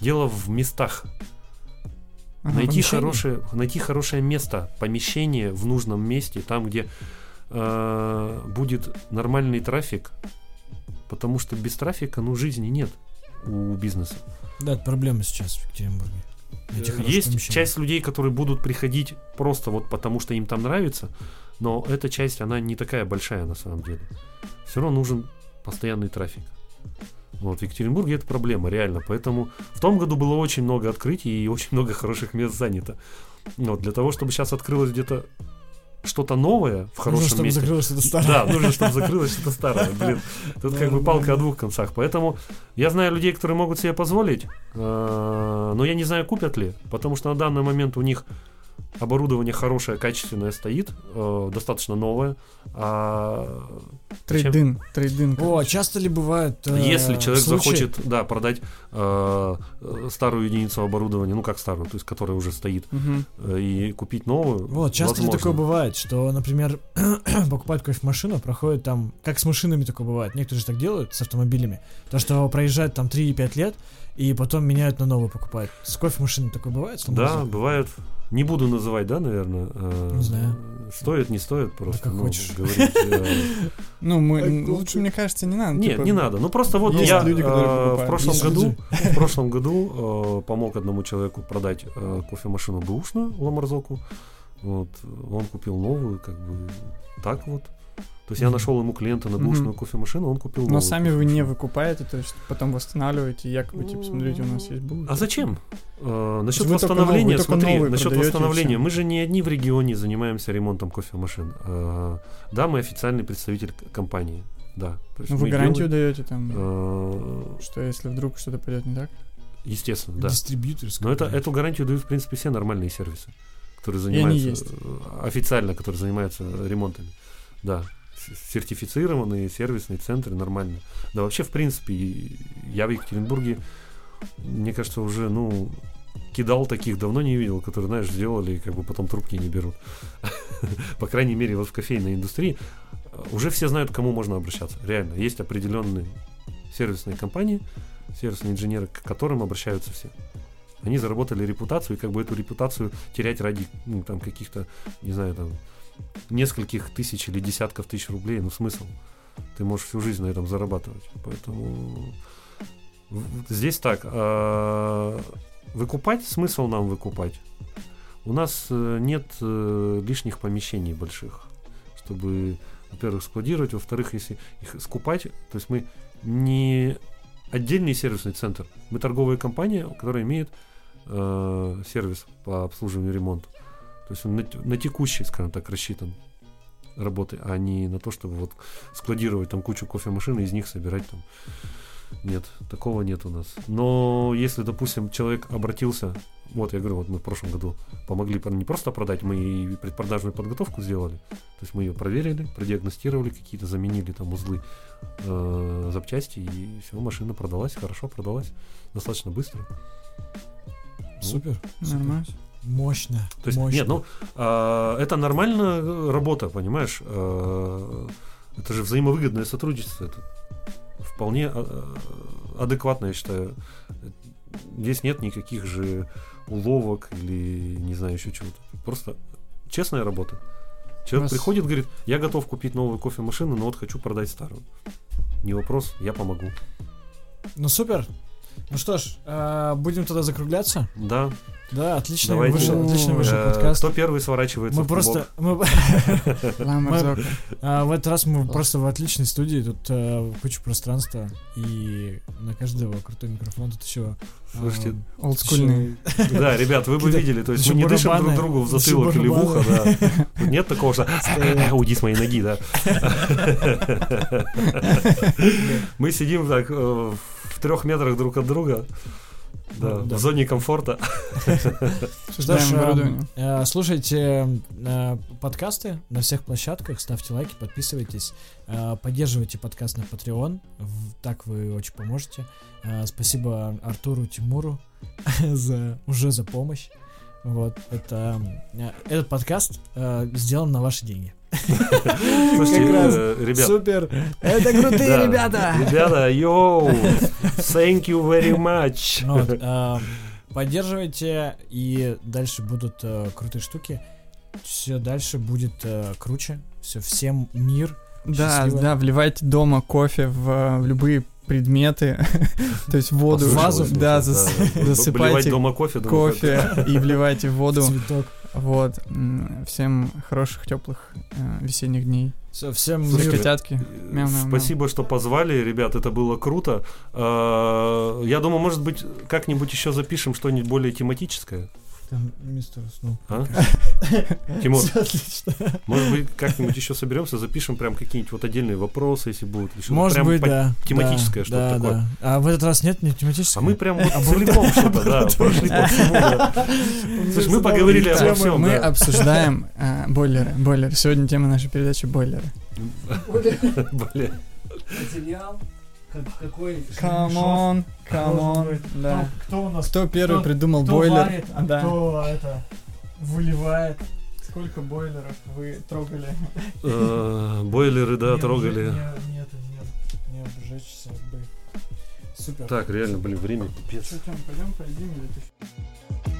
Дело в местах. Ага. найти, помещение? хорошее, найти хорошее место, помещение в нужном месте, там, где э, будет нормальный трафик. Потому что без трафика, ну, жизни нет у бизнеса. Да, это проблема сейчас в Екатеринбурге. Э, Есть помещение. часть людей, которые будут приходить просто вот потому, что им там нравится, но эта часть, она не такая большая на самом деле. Все равно нужен постоянный трафик. Вот, в Екатеринбурге это проблема, реально. Поэтому в том году было очень много открытий и очень много хороших мест занято. Вот, для того, чтобы сейчас открылось где-то что-то новое в хорошем Нужно, чтобы месте. закрылось что-то старое. Да, нужно, чтобы закрылось что-то старое. Блин, тут Да, как бы палка о двух концах. Поэтому я знаю людей, которые могут себе позволить, э, но я не знаю, купят ли, потому что на данный момент у них оборудование хорошее, качественное стоит, э, достаточно новое. А зачем- Трейдин, трейдин. О, короче. часто ли бывает э, если человек случаи- захочет, да, продать э, старую единицу оборудования, ну как старую, то есть которая уже стоит, Мгм. э, и купить новую, Вот, часто ли возможно. такое бывает, что, например, покупают кофемашину, проходит там, как с машинами такое бывает, некоторые же так делают с автомобилями, то, что проезжают там 3-5 лет, и потом меняют на новую покупают. С кофемашиной такое бывает? Да, бывает. Не буду называть, да, наверное. э, Не знаю. Стоит, не стоит просто. как ну, хочешь. говорить, э, Ну, мы, лучше, мне кажется, не надо. Нет, типа, не надо. Ну просто вот есть я э, в прошлом году, в прошлом году э, помог одному человеку продать э, кофемашину бэушную Ламарзоку. Вот он купил новую, как бы так вот. То есть я нашел ему клиента на Мгм. бэушную кофемашину, он купил. Но сами вы не выкупаете, то есть потом восстанавливаете, якобы, типа, смотрите, у нас есть будущее. А зачем? Э, насчет восстановления, новые- только смотри, насчет восстановления, мы же не одни в регионе занимаемся ремонтом кофемашин. Э, да, мы официальный представитель компании. Да. Ну, вы гарантию делаем, даете там, э, что если вдруг что-то пойдет не так? естественно, да. Дистрибьюторская. Но это, эту гарантию дают, в принципе, все нормальные сервисы, которые занимаются есть. э, официально, которые занимаются ремонтами. Да. Сертифицированные сервисные центры нормально. Да, вообще, в принципе, я в Екатеринбурге, мне кажется, уже, ну, кидал таких давно не видел, которые, знаешь, сделали и как бы потом трубки не берут. По крайней мере, вот в кофейной индустрии уже все знают, к кому можно обращаться. Реально, есть определенные сервисные компании, сервисные инженеры, к которым обращаются все. Они заработали репутацию, и как бы эту репутацию терять ради ну, там каких-то, не знаю, там нескольких тысяч или десятков тысяч рублей, ну смысл? Ты можешь всю жизнь на этом зарабатывать. Поэтому здесь так. а, Выкупать смысл нам выкупать. У нас э, нет э, лишних помещений больших, чтобы, во-первых, складировать, во-вторых, если их скупать, то есть мы не отдельный сервисный центр, мы торговая компания, которая имеет э, сервис по обслуживанию и ремонту. То есть он на, на текущий, скажем так, рассчитан работы, а не на то, чтобы вот складировать там кучу кофемашин и из них собирать там. Нет, такого нет у нас. Но если, допустим, человек обратился, вот я говорю, вот мы в прошлом году помогли не просто продать, мы и предпродажную подготовку сделали. То есть мы ее проверили, продиагностировали какие-то, заменили там узлы э, запчасти, и все, машина продалась, хорошо продалась, достаточно быстро. Супер. супер. Мощно. То есть, мощно. нет, ну, а, это нормальная э, работа, понимаешь? А, это же взаимовыгодное сотрудничество. Это вполне а, адекватно, я считаю. Здесь нет никаких же уловок или, не знаю, еще чего-то. Просто честная работа. Человек Вас- приходит, говорит, я готов купить новую кофемашину, но вот хочу продать старую. Не вопрос, я помогу. Ну супер. Ну что ж, э, будем тогда закругляться. Да. Да, отличный Давайте. вышел, отличный вышел Э, подкаст. Кто первый сворачивается Мы в просто, мы, Ламарзока. а, в этот раз мы просто в отличной студии, тут э, куча пространства, и на каждого крутой микрофон, тут еще... а, Слушайте, Олдскульный. Да, ребят, вы бы видели, то есть мы не дышим друг другу в затылок или в ухо, да. Нет такого, что уйди с моей ноги, да. Мы сидим так э, в трех метрах друг от друга, да, Да. в зоне комфорта. Обсуждаем э, э, слушайте э, подкасты на всех площадках, ставьте лайки, подписывайтесь, э, поддерживайте подкаст на Patreon, в- так вы очень поможете. Э, Спасибо Артуру Тимуру за уже за помощь. Вот это э, этот подкаст э, сделан на ваши деньги. Слушайте, э, ребят, Супер! Это крутые ребята! Ребята, йоу, thank you very much. Ну э, поддерживайте, и дальше будут э, крутые штуки. Все дальше будет круче. Все, всем мир. Да, да, вливайте дома кофе в любые предметы, то есть воду, вот да, засыпайте дома кофе, кофе и вливайте в воду. Цветок. Вот. Всем хороших, теплых э, весенних дней. Все, всем Слушайте. Котятки. Э, Мяу, мяу, мяу. Спасибо, что позвали, ребят, это было круто. Э, Я думаю, может быть, как-нибудь еще запишем что-нибудь более тематическое. Там мистер уснул. А? Тимур, может быть, как-нибудь еще соберемся, запишем прям какие-нибудь вот отдельные вопросы, если будут. что-то Может прям быть, по- да. тематическое да, что-то да, такое. да. А в этот раз нет, не тематическое? А мы прям вот А целиком что-то, да, прошли по всему. да. Слушай, мы поговорили обо всем, Мы да. обсуждаем э, бойлеры. Бойлеры. Сегодня тема нашей передачи бойлеры. Блин. Материал? Какой? Come on, come on. Да. Кто у нас? Кто первый Кто- придумал Кто бойлер? варит, а Да. кто это выливает? Сколько бойлеров вы трогали? Э, Бойлеры, да, трогали. нет, нет, не обжечься бы. Супер. Так, реально, блин, время пипец. Что, Тём, пойдем поедим или ты